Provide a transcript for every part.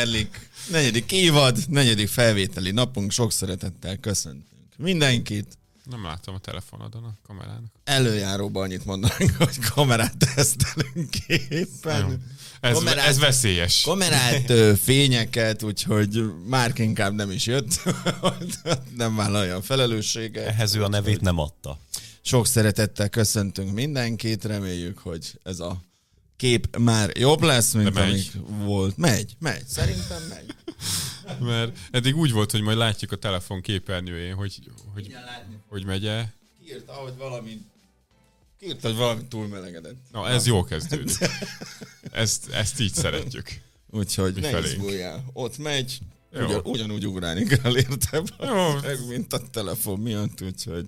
Premier League, negyedik évad, negyedik felvételi napunk, sok szeretettel köszöntünk mindenkit. Nem látom a telefonodon a kamerának. Előjáróban annyit mondanánk, hogy kamerát tesztelünk éppen. Ez, kamerát, ez veszélyes. Kamerát, fényeket, úgyhogy már inkább nem is jött, nem vállalja a felelősséget. Ehhez ő a nevét nem adta. Sok szeretettel köszöntünk mindenkit, reméljük, hogy ez a kép már jobb lesz, mint amik volt. Megy, megy, szerintem megy. Mert eddig úgy volt, hogy majd látjuk a telefon képernyőjén, hogy, hogy, hogy megy-e. Kiírta, hogy valami Kiírta, hogy valami túlmelegedett. Na, ez jó kezdődik. Ezt, ezt így szeretjük. Úgyhogy ne izguljál. Ott megy, ugyan, ugyanúgy ugrálni kell érte, meg, mint a telefon miatt, úgyhogy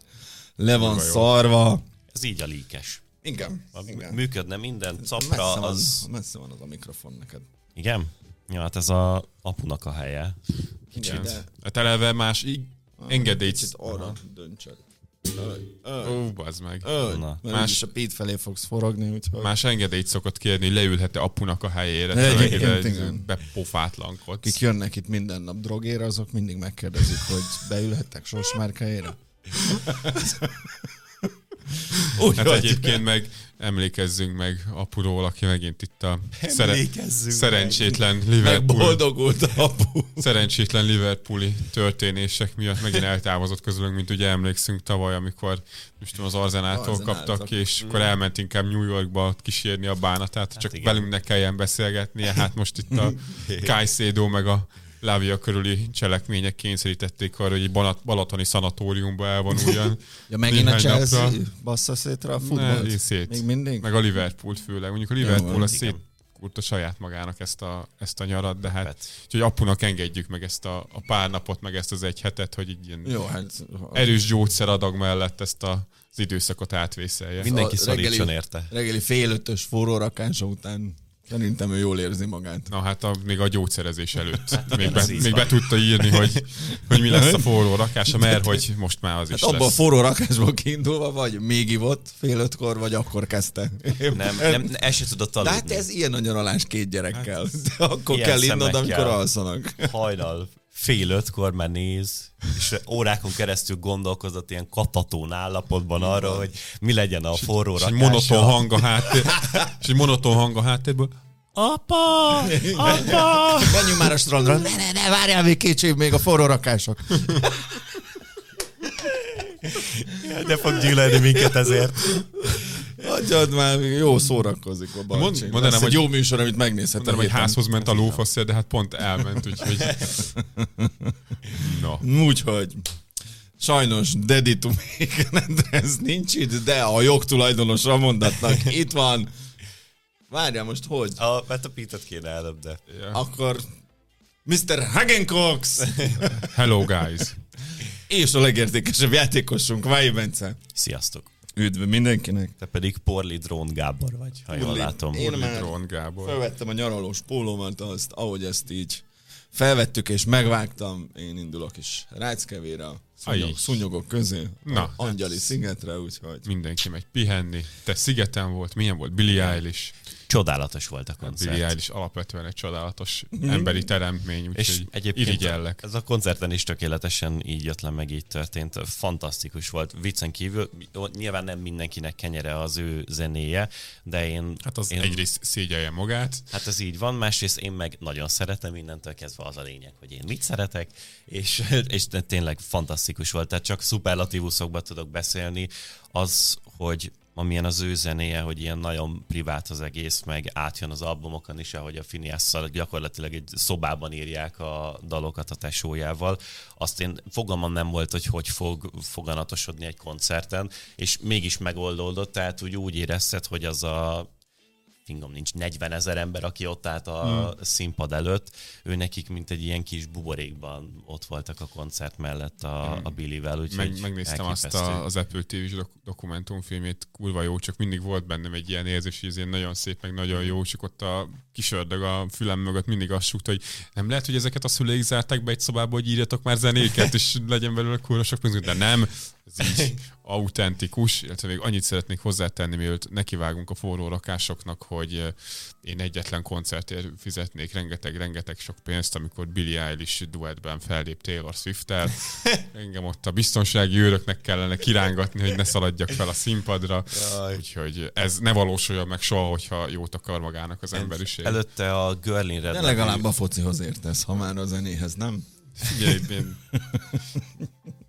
le van jó, szarva. Jó. Ez így a líkes. Igen. igen. Működne minden, capra messze az... Van, messze van az a mikrofon neked. Igen? Ja, hát ez a apunak a helye. Kicsit. Igen. De... Hát eleve más így engedélyt... Kicsit arra döntsed. Ó, bazd meg. Na. Más a Pete felé fogsz forogni, úgyhogy... Más engedélyt szokott kérni, leülhet apunak a helyére. Egyébként Bepofátlankot. Kik jönnek itt minden nap drogéra, azok mindig megkérdezik, hogy beülhettek Sosmárk helyére. Úgy hát egyébként meg emlékezzünk meg apuról, aki megint itt a szere- szerencsétlen meg. Liverpool. Apu. Szerencsétlen Liverpooli történések miatt megint eltávozott közülünk, mint ugye emlékszünk tavaly, amikor most az Arzenától kaptak, és mm. akkor elment inkább New Yorkba kísérni a bánatát, hát csak igen. velünk ne kelljen beszélgetnie. Hát most itt a Kajszédó meg a Lávia körüli cselekmények kényszerítették arra, hogy egy balatoni szanatóriumba elvonuljon. ja, megint a Chelsea bassza szétre a futballt? Ne, szét. Még mindig? Meg a Liverpool főleg. Mondjuk a Liverpool a szét kurta saját magának ezt a, ezt a nyarat, de hát úgyhogy apunak engedjük meg ezt a, a pár napot, meg ezt az egy hetet, hogy így ilyen Jó, hát, erős gyógyszeradag mellett ezt a, az időszakot átvészelje. Mindenki szorítson érte. Reggeli fél ötös forró rakása után Szerintem ő jól érzi magát. Na hát a, még a gyógyszerezés előtt. Hát, még, be, még be tudta írni, hogy, hogy mi lesz a forró rakása, mert hogy most már az is hát lesz. Abban a forró rakásból kiindulva, vagy még ivott fél ötkor, vagy akkor kezdte. Nem, nem, ez se tudott aludni. De hát ez ilyen a nyaralás két gyerekkel. Hát, De akkor kell innod, amikor alszanak. Hajnal fél ötkor már néz, és órákon keresztül gondolkozott ilyen katatón állapotban arra, hogy mi legyen a forró rakása. És egy monoton hang a háttér, és egy monoton hang a háttérből. Apa! Apa! Menjünk már a strandra. Ne, ne, ne, várjál még év még a forró rakások. De fog gyűlölni minket ezért. Hagyjad már, jó szórakozik a Balcsi. Mond, mondanám, hogy jó műsor, amit megnézhetem. hogy házhoz ment a lófaszél, de hát pont elment, úgyhogy... No. Úgyhogy sajnos Daddy to ez nincs itt, de a jogtulajdonos a mondatnak itt van. Várjál most, hogy? A, mert a Pete-et kéne előbb, de... Yeah. Akkor Mr. Hagencox! Hello, guys! És a legértékesebb játékosunk, Váj Bence. Sziasztok! Üdv mindenkinek. Te pedig Porli Drón Gábor vagy, ha jól látom. Én Porli Drón Gábor. felvettem a nyaralós pólómat, azt, ahogy ezt így felvettük és megvágtam, én indulok is Ráckevére a szúnyog, szúnyogok közé, Na, Angyali hát szigetre, úgyhogy... Mindenki megy pihenni. Te szigeten volt, milyen volt Billy Eilish? Csodálatos volt a koncert. Billy Eilish alapvetően egy csodálatos emberi teremtmény, úgyhogy irigyellek. Ez a koncerten is tökéletesen így jött le, meg így történt. Fantasztikus volt. Viccen kívül, nyilván nem mindenkinek kenyere az ő zenéje, de én... Hát az én, egyrészt szégyelje magát. Hát ez így van, másrészt én meg nagyon szeretem, mindentől kezdve az a lényeg, hogy én mit szeretek, és, és tényleg fantasztikus volt. Tehát csak szuperlatívuszokban tudok beszélni. Az, hogy amilyen az ő zenéje, hogy ilyen nagyon privát az egész, meg átjön az albumokon is, ahogy a Finiasszal gyakorlatilag egy szobában írják a dalokat a tesójával. Azt én fogalmam nem volt, hogy hogy fog foganatosodni egy koncerten, és mégis megoldódott, tehát úgy, úgy érezted, hogy az a fingom nincs 40 ezer ember, aki ott állt a hmm. színpad előtt, ő nekik mint egy ilyen kis buborékban ott voltak a koncert mellett a, hmm. a úgyhogy Meg, Megnéztem elképesztő. azt a, az Apple TV-s dok- dokumentumfilmét, kurva jó, csak mindig volt bennem egy ilyen érzés, hogy ez ilyen nagyon szép, meg nagyon jó, csak ott a kis ördög a fülem mögött mindig azt súgta, hogy nem lehet, hogy ezeket a szüleik zárták be egy szobába, hogy írjatok már zenéket, és legyen belőle kurva sok pénzünk, de nem, ez így autentikus, illetve még annyit szeretnék hozzátenni, mielőtt nekivágunk a forró rakásoknak, hogy én egyetlen koncertért fizetnék rengeteg-rengeteg sok pénzt, amikor Billie Eilish duettben fellép Taylor Swift-tel. Engem ott a biztonsági őröknek kellene kirángatni, hogy ne szaladjak fel a színpadra. Jaj. Úgyhogy ez ne valósuljon meg soha, hogyha jót akar magának az emberiség. Előtte a Girl De legalább a focihoz értesz, ha már a zenéhez, nem? Figyelj, én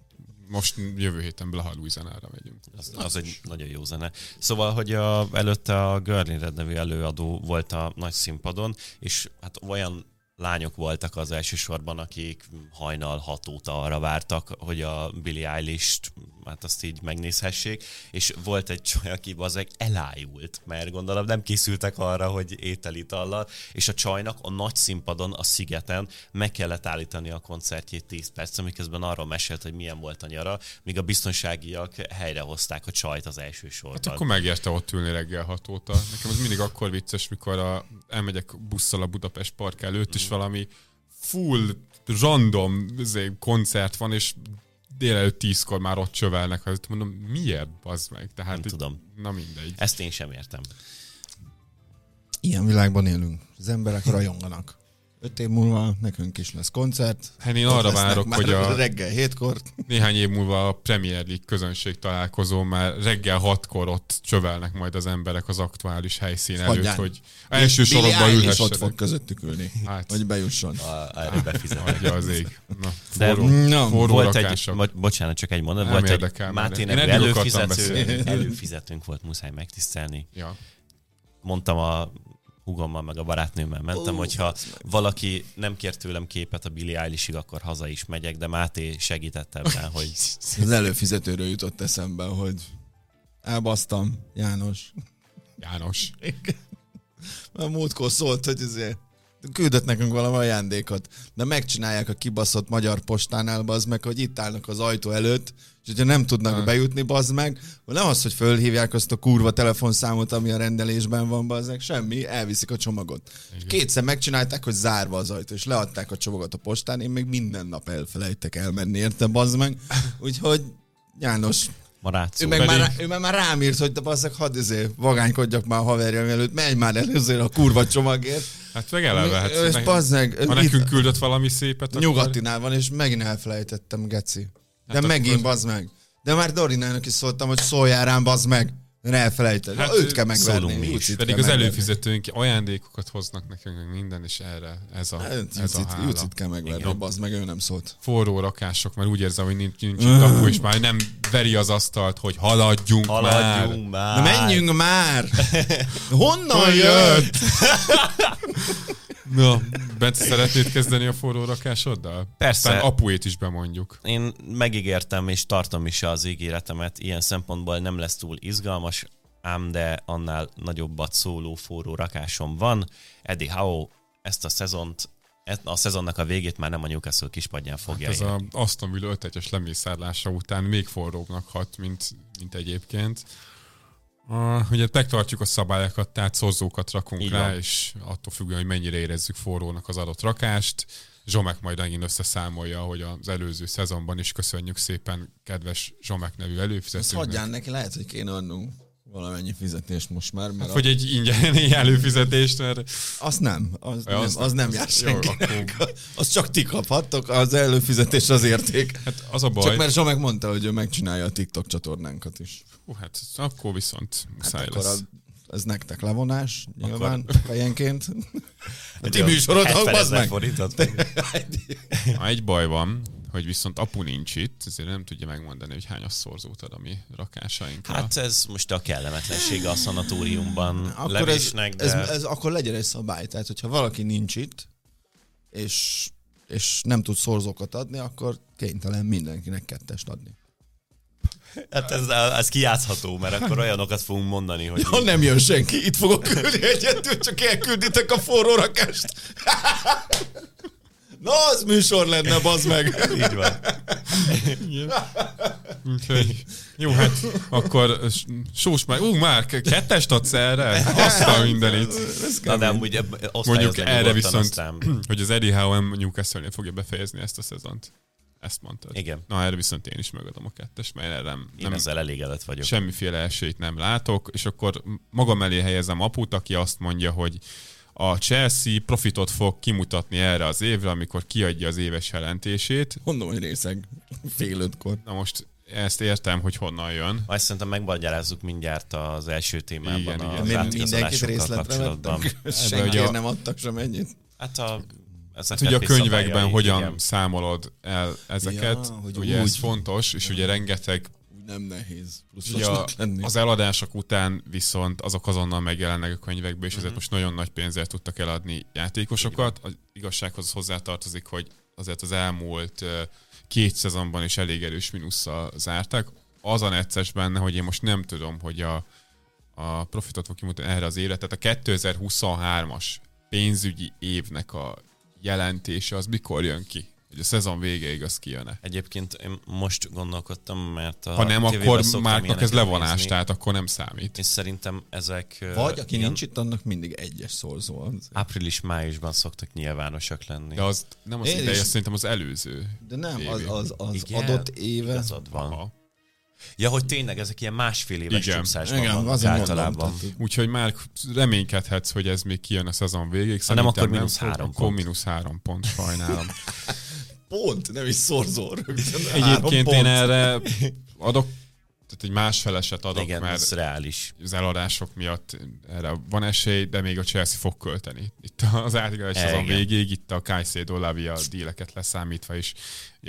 most jövő héten Blaha Louisiana-ra megyünk. Az, az egy nagyon jó zene. Szóval, hogy a, előtte a Girl Red nevű előadó volt a nagy színpadon, és hát olyan lányok voltak az elsősorban, akik hajnal hat óta arra vártak, hogy a Billie Eilish-t hát azt így megnézhessék, és volt egy csaj, aki azek elájult, mert gondolom nem készültek arra, hogy ételitallal, és a csajnak a nagy színpadon, a szigeten meg kellett állítani a koncertjét 10 perc, miközben arról mesélt, hogy milyen volt a nyara, míg a biztonságiak helyrehozták a csajt az első sorban. Hát akkor megérte ott ülni reggel 6 óta. Nekem ez mindig akkor vicces, mikor a, elmegyek busszal a Budapest park előtt, és. Valami full random izé, koncert van, és délelőtt tízkor már ott csövelnek, azt mondom, miért az meg? Tehát Nem itt, tudom. Na mindegy. Ezt én sem értem. Ilyen világban élünk. Az emberek rajonganak öt év múlva nekünk is lesz koncert. Hát én arra várok, hogy a reggel hétkor. Néhány év múlva a Premier League közönség találkozó, már reggel hatkor ott csövelnek majd az emberek az aktuális helyszín Hagyján. előtt, hogy első sorokban ülhessenek. ott fog közöttük ülni, hát. hogy bejusson. A, erre befizetnek. az ég. Na, forró, De, forró volt egy, bocsánat, csak egy mondat, volt egy Mátének előfizető, előfizetőnk volt, muszáj megtisztelni. Ja. Mondtam a hugommal, meg a barátnőmmel mentem, oh, hogyha valaki nem kért tőlem képet a Billy eilish akkor haza is megyek, de Máté segített ebben, hogy... Az előfizetőről jutott eszembe, hogy elbasztam, János. János. Mert múltkor szólt, hogy azért küldött nekünk valami ajándékot, de megcsinálják a kibaszott magyar postánál, az meg, hogy itt állnak az ajtó előtt, és hogyha nem tudnak ha. bejutni, bazd meg, nem az, hogy fölhívják azt a kurva telefonszámot, ami a rendelésben van, bazd meg, semmi, elviszik a csomagot. Igen. Kétszer megcsinálták, hogy zárva az ajtó, és leadták a csomagot a postán, én még minden nap elfelejtek elmenni, érte, bazd meg. Úgyhogy János, Marátszó. Ő meg, pedig... már, ő meg már rám írt, hogy te basszak, hadd izé, vagánykodjak már a haverjam előtt, menj már előzőre a kurva csomagért. Hát meg eleve, hát és meg, ha nekünk küldött valami szépet, Nyugatinál van, és megint elfelejtettem, geci. De hát megint, akkor... bazd meg. De már Dorinának is szóltam, hogy szóljál rám, bazd meg. Én elfelejted. Hát, őt kell megverni. Mi is. Pedig az előfizetőink ajándékokat hoznak nekünk, meg minden, és erre ez a, hát, ez Jucit, a hála. Jucit kell megverni, bazd meg, ő nem szólt. Forró rakások, mert úgy érzem, hogy nincs, nincs itt apu, és már nem veri az asztalt, hogy haladjunk, haladjunk már. már. Na menjünk már! Honnan jött? Na, Bence, szeretnéd kezdeni a forró rakásoddal? Persze. Aztán apuét is bemondjuk. Én megígértem, és tartom is az ígéretemet. Ilyen szempontból nem lesz túl izgalmas, ám de annál nagyobbat szóló forró rakásom van. Eddie Howe ezt a szezont a szezonnak a végét már nem a Newcastle kispadján fogja hát ez a Aston Villa 5 lemészárlása után még forróbbnak hat, mint, mint egyébként. Uh, ugye megtartjuk a szabályokat, tehát szorzókat rakunk Így rá, és attól függően, hogy mennyire érezzük forrónak az adott rakást. Zsomek majd megint összeszámolja, hogy az előző szezonban is köszönjük szépen kedves Zsomek nevű előfizetőnek. Ezt hagyján neki, lehet, hogy kéne adnunk valamennyi fizetést most már. Mert hát, hogy egy ingyen előfizetést, mert... Az nem, az, ja, nem, az, az nem jár senkinek. Akkor... Az csak ti kaphattok, az előfizetés az érték. Hát az a baj. Csak mert Zsomek mondta, hogy ő megcsinálja a TikTok csatornánkat is. Hú, hát akkor viszont muszáj hát akkor lesz. A, ez nektek levonás, nyilván, akkor... fejenként. A ti műsorod, az meg. Egy baj van, hogy viszont apu nincs itt, ezért nem tudja megmondani, hogy hányas szorzót ad a mi rakásainkra. Hát ez most a kellemetlensége a szanatóriumban akkor levésnek, ez, de... ez, ez, akkor legyen egy szabály, tehát hogyha valaki nincs itt, és, és nem tud szorzókat adni, akkor kénytelen mindenkinek kettest adni. Hát ez, ez kijátszható, mert akkor olyanokat fogunk mondani, hogy... Ha nem jön senki, itt fogok küldni egyetül, csak elkülditek a forró rakást. Na, az műsor lenne, bazd meg. Így van. jó, hát akkor sós meg. Ú, már kettest adsz erre? Azt a mindenit. Na, de amúgy Mondjuk erre viszont, aztán... hogy az Eddie Howe Newcastle fogja befejezni ezt a szezont. Ezt mondtad. Igen. Na, erre viszont én is megadom a kettes, mert erre nem, én nem ezzel elégedett vagyok. Semmiféle esélyt nem látok, és akkor magam elé helyezem aput, aki azt mondja, hogy a Chelsea profitot fog kimutatni erre az évre, amikor kiadja az éves jelentését. Mondom, hogy részeg fél ötkor. Na most ezt értem, hogy honnan jön. Azt szerintem megmagyarázzuk mindjárt az első témában. Igen, az igen. Mindenkit részletre vettek. Senki a... nem adtak sem ennyit. Hát a ezeket ugye a könyvekben hogyan igen. számolod el ezeket, ja, hogy ugye úgy. ez fontos, és ugye rengeteg nem nehéz. Ugye a, lenni. az eladások után viszont azok azonnal megjelennek a könyvekbe, és uh-huh. ezért mhm. most nagyon nagy pénzért tudtak eladni játékosokat. Az igazsághoz hozzátartozik, hogy azért az elmúlt két szezonban is elég erős minusszal zárták. Az a necces benne, hogy én most nem tudom, hogy a, a profitot fog kimutatni erre az évre. Tehát a 2023-as pénzügyi évnek a jelentése az mikor jön ki? Hogy a szezon végéig az kijön Egyébként én most gondolkodtam, mert a Ha nem, akkor Márknak ez levonás, nézni, tehát akkor nem számít. És szerintem ezek... Vagy aki ilyen, nincs itt, annak mindig egyes szorzó. Április-májusban szoktak nyilvánosak lenni. De az nem az ideje, szerintem az előző. De nem, az, az, az Igen, adott éve. van. Aha. Ja, hogy tényleg ezek ilyen másfél éves Igen. csúszásban Igen, vannak általában. Úgyhogy már reménykedhetsz, hogy ez még kijön a szezon végéig. Ha nem, akkor mínusz három pont. Akkor mínusz három pont, sajnálom. pont, nem is szorzó Egyébként én erre adok tehát egy másfeleset adok, Igen, mert ez reális. az eladások miatt erre van esély, de még a Chelsea fog költeni. Itt az átgás azon végéig, itt a Caicedo Lavia díleket leszámítva is.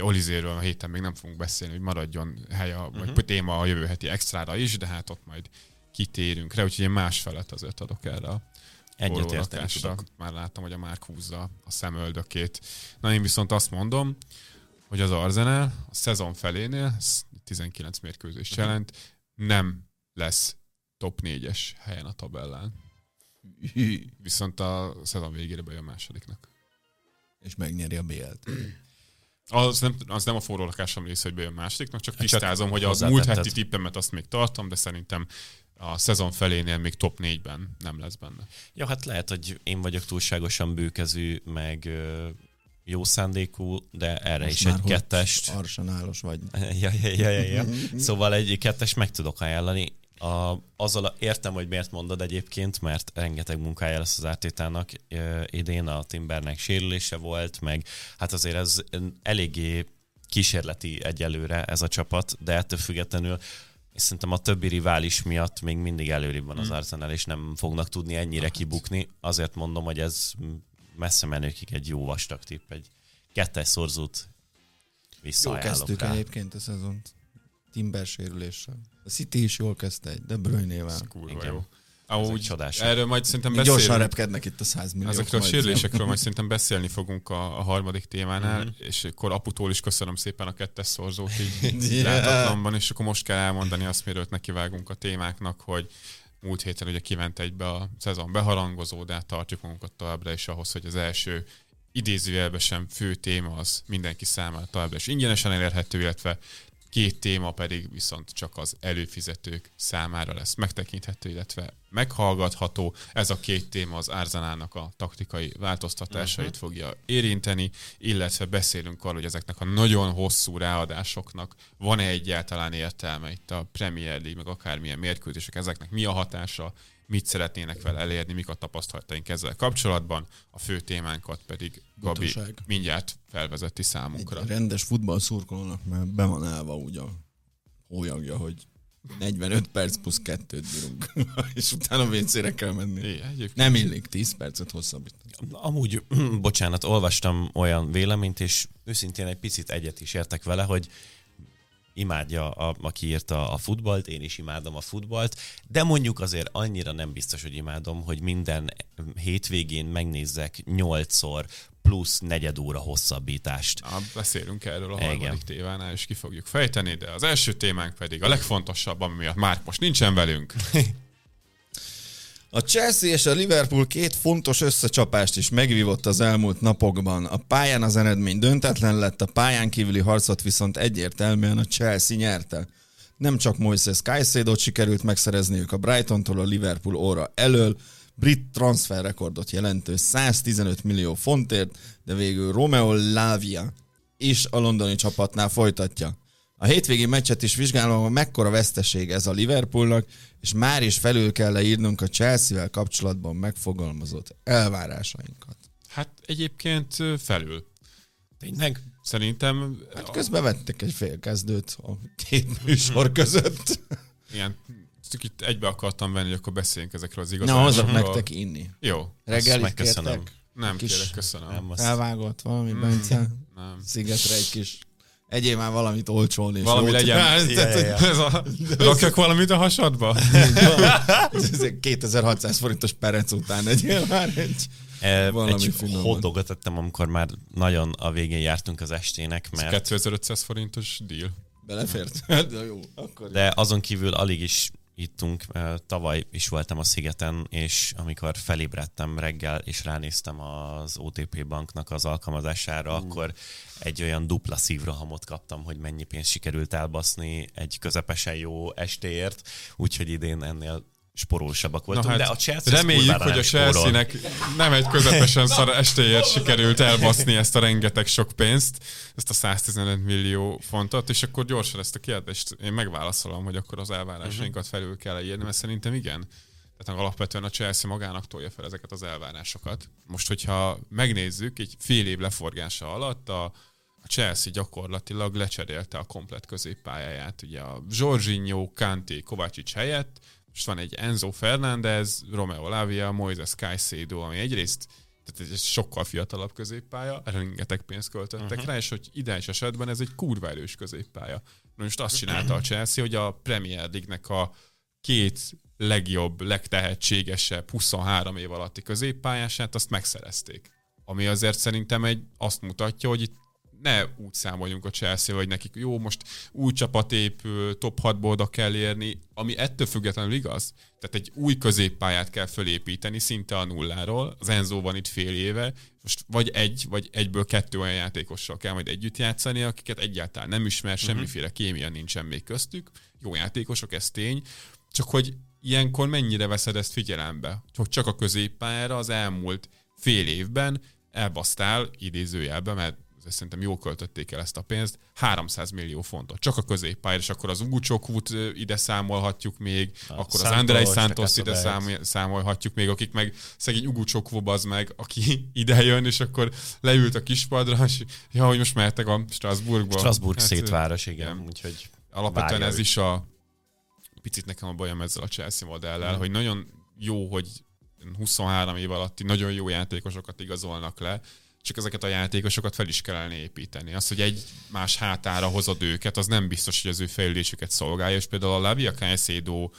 Olizéről a héten még nem fogunk beszélni, hogy maradjon hely, a, uh-huh. vagy mhm. téma a jövő heti extrára is, de hát ott majd kitérünk rá, úgyhogy én másfelet azért adok erre a Egyetérteni Már láttam, hogy a Márk húzza a szemöldökét. Na én viszont azt mondom, hogy az Arsenal a szezon felénél, 19 mérkőzés uh-huh. jelent, nem lesz top 4-es helyen a tabellán. Viszont a szezon végére bejön másodiknak. És megnyeri a BL-t. Az nem, az nem a forró lakásom része, hogy bejön másodiknak, csak hát tisztázom, hogy a múlt heti tippemet azt még tartom, de szerintem a szezon felénél még top 4-ben nem lesz benne. Ja, hát lehet, hogy én vagyok túlságosan bőkezű, meg jó szándékú, de erre Most is egy kettest. Arsenálos vagy. ja, ja, ja, ja, ja. szóval egy kettest meg tudok ajánlani. A, azzal értem, hogy miért mondod egyébként, mert rengeteg munkája lesz az ártétának e, idén, a Timbernek sérülése volt, meg hát azért ez eléggé kísérleti egyelőre ez a csapat, de ettől függetlenül és szerintem a többi rivális miatt még mindig előrébb van az hmm. Arsenal, és nem fognak tudni ennyire hát. kibukni. Azért mondom, hogy ez messze menőkig egy jó vastag tipp, egy kettes szorzót visszaajánlok Jó kezdtük rá. egyébként a szezont. Timber sérüléssel. A City is jól kezdte egy De Bruyne-vel. Kurva jó. Ahogy csodás. Erről majd szerintem beszélünk. Gyorsan repkednek itt a 100 millió. Ezekről a sérülésekről majd szerintem beszélni fogunk a, a harmadik témánál, uh-huh. és akkor aputól is köszönöm szépen a kettes szorzót így yeah. és akkor most kell elmondani azt, miről nekivágunk a témáknak, hogy múlt héten ugye kiment egybe a szezon beharangozó, de hát tartjuk magunkat továbbra is ahhoz, hogy az első idézőjelben sem fő téma az mindenki számára továbbra is ingyenesen elérhető, illetve két téma pedig viszont csak az előfizetők számára lesz megtekinthető, illetve meghallgatható. Ez a két téma az Árzanának a taktikai változtatásait uh-huh. fogja érinteni, illetve beszélünk arról, hogy ezeknek a nagyon hosszú ráadásoknak van-e egyáltalán értelme itt a Premier League, meg akármilyen mérkőzések, ezeknek mi a hatása, mit szeretnének vele elérni, mik a tapasztalataink ezzel kapcsolatban. A fő témánkat pedig Gabi Butaság. mindjárt felvezeti számunkra. Egy rendes futball szurkolónak mert be van állva úgy a hólyagja, hogy 45 perc plusz kettőt bírunk, és utána vécére kell menni. É, Nem illik 10 percet hosszabbítani. Amúgy, bocsánat, olvastam olyan véleményt, és őszintén egy picit egyet is értek vele, hogy imádja, a, aki írta a futballt, én is imádom a futballt, de mondjuk azért annyira nem biztos, hogy imádom, hogy minden hétvégén megnézzek nyolcszor plusz negyed óra hosszabbítást. Na, beszélünk erről a harmadik Igen. tévánál, és ki fogjuk fejteni, de az első témánk pedig a legfontosabb, ami miatt már most nincsen velünk. A Chelsea és a Liverpool két fontos összecsapást is megvívott az elmúlt napokban. A pályán az eredmény döntetlen lett, a pályán kívüli harcot viszont egyértelműen a Chelsea nyerte. Nem csak Moises caicedo sikerült megszerezniük a Brightontól a Liverpool óra elől, brit transferrekordot jelentő 115 millió fontért, de végül Romeo Lavia is a londoni csapatnál folytatja. A hétvégi meccset is vizsgálom, mekkora veszteség ez a Liverpoolnak, és már is felül kell leírnunk a Chelsea-vel kapcsolatban megfogalmazott elvárásainkat. Hát egyébként felül. Tényleg? Szerintem... Hát közben vettek egy félkezdőt a két műsor között. Igen, itt egybe akartam venni, hogy akkor beszéljünk ezekről az igazságokról. Na, hozok nektek inni. Jó. Reggelit kértek? Nem kérek, köszönöm. Nem, azt... Elvágott valami, mm, Bence? Nem. Szigetre egy kis egyél már valamit olcsón és Valami legyen. Ja, ja, ja. Ez a, rakjak valamit a hasadba? 2600 forintos perec után egyél már egy e, valami egy hotdogot tettem, amikor már nagyon a végén jártunk az estének, mert... Ez 2500 forintos deal. Belefért? De jó, akkor De azon kívül alig is ittunk. Tavaly is voltam a szigeten, és amikor felébredtem reggel, és ránéztem az OTP banknak az alkalmazására, mm. akkor egy olyan dupla szívrohamot kaptam, hogy mennyi pénzt sikerült elbaszni egy közepesen jó estéért, úgyhogy idén ennél sporolósabbak voltunk, hát, de a Chelsea Reméljük, hogy a Chelsea-nek nem egy közepesen szar estéért sikerült elbaszni ezt a rengeteg sok pénzt, ezt a 115 millió fontot, és akkor gyorsan ezt a kérdést én megválaszolom, hogy akkor az elvárásainkat felül kell írni, mert szerintem igen. Tehát alapvetően a Chelsea magának tolja fel ezeket az elvárásokat. Most, hogyha megnézzük, egy fél év leforgása alatt a, a Chelsea gyakorlatilag lecserélte a komplet középpályáját. Ugye a Jorginho, Kanté, Kovácsics helyett most van egy Enzo Fernández, Romeo Lavia, Moises Caicedo, ami egyrészt tehát egy sokkal fiatalabb középpálya, rengeteg pénzt költöttek uh-huh. rá, és hogy ideális esetben ez egy kurva erős középpálya. Most azt csinálta a Chelsea, hogy a Premier League-nek a két legjobb, legtehetségesebb 23 év alatti középpályását, azt megszerezték. Ami azért szerintem egy, azt mutatja, hogy itt ne úgy számoljunk a Chelsea, hogy nekik jó, most új csapat épül, top 6-ból oda kell érni, ami ettől függetlenül igaz. Tehát egy új középpályát kell fölépíteni, szinte a nulláról. Az Enzo van itt fél éve, most vagy egy, vagy egyből kettő olyan játékossal kell majd együtt játszani, akiket egyáltalán nem ismer, uh-huh. semmiféle kémia nincsen még köztük. Jó játékosok, ez tény. Csak hogy ilyenkor mennyire veszed ezt figyelembe? Hogy csak a középpályára az elmúlt fél évben elbasztál, idézőjelbe, mert szerintem jól költötték el ezt a pénzt, 300 millió fontot. Csak a középpályára, és akkor az Ugucsokút ide számolhatjuk még, a akkor Santos, az Andrei Santos ide számol, számolhatjuk még, akik meg szegény Ugucsokvub az meg, aki ide jön, és akkor leült a kispadra, és ja, hogy most mehetek a Strasbourgba. Strasbourg hát, szétváros, igen. Nem. Úgyhogy Alapvetően ez is a picit nekem a bajom ezzel a Chelsea modellel, mm. hogy nagyon jó, hogy 23 év alatti nagyon jó játékosokat igazolnak le, csak ezeket a játékosokat fel is kellene építeni. Az, hogy egy más hátára hozod őket, az nem biztos, hogy az ő fejlődésüket szolgálja, és például a Lavia Caicedo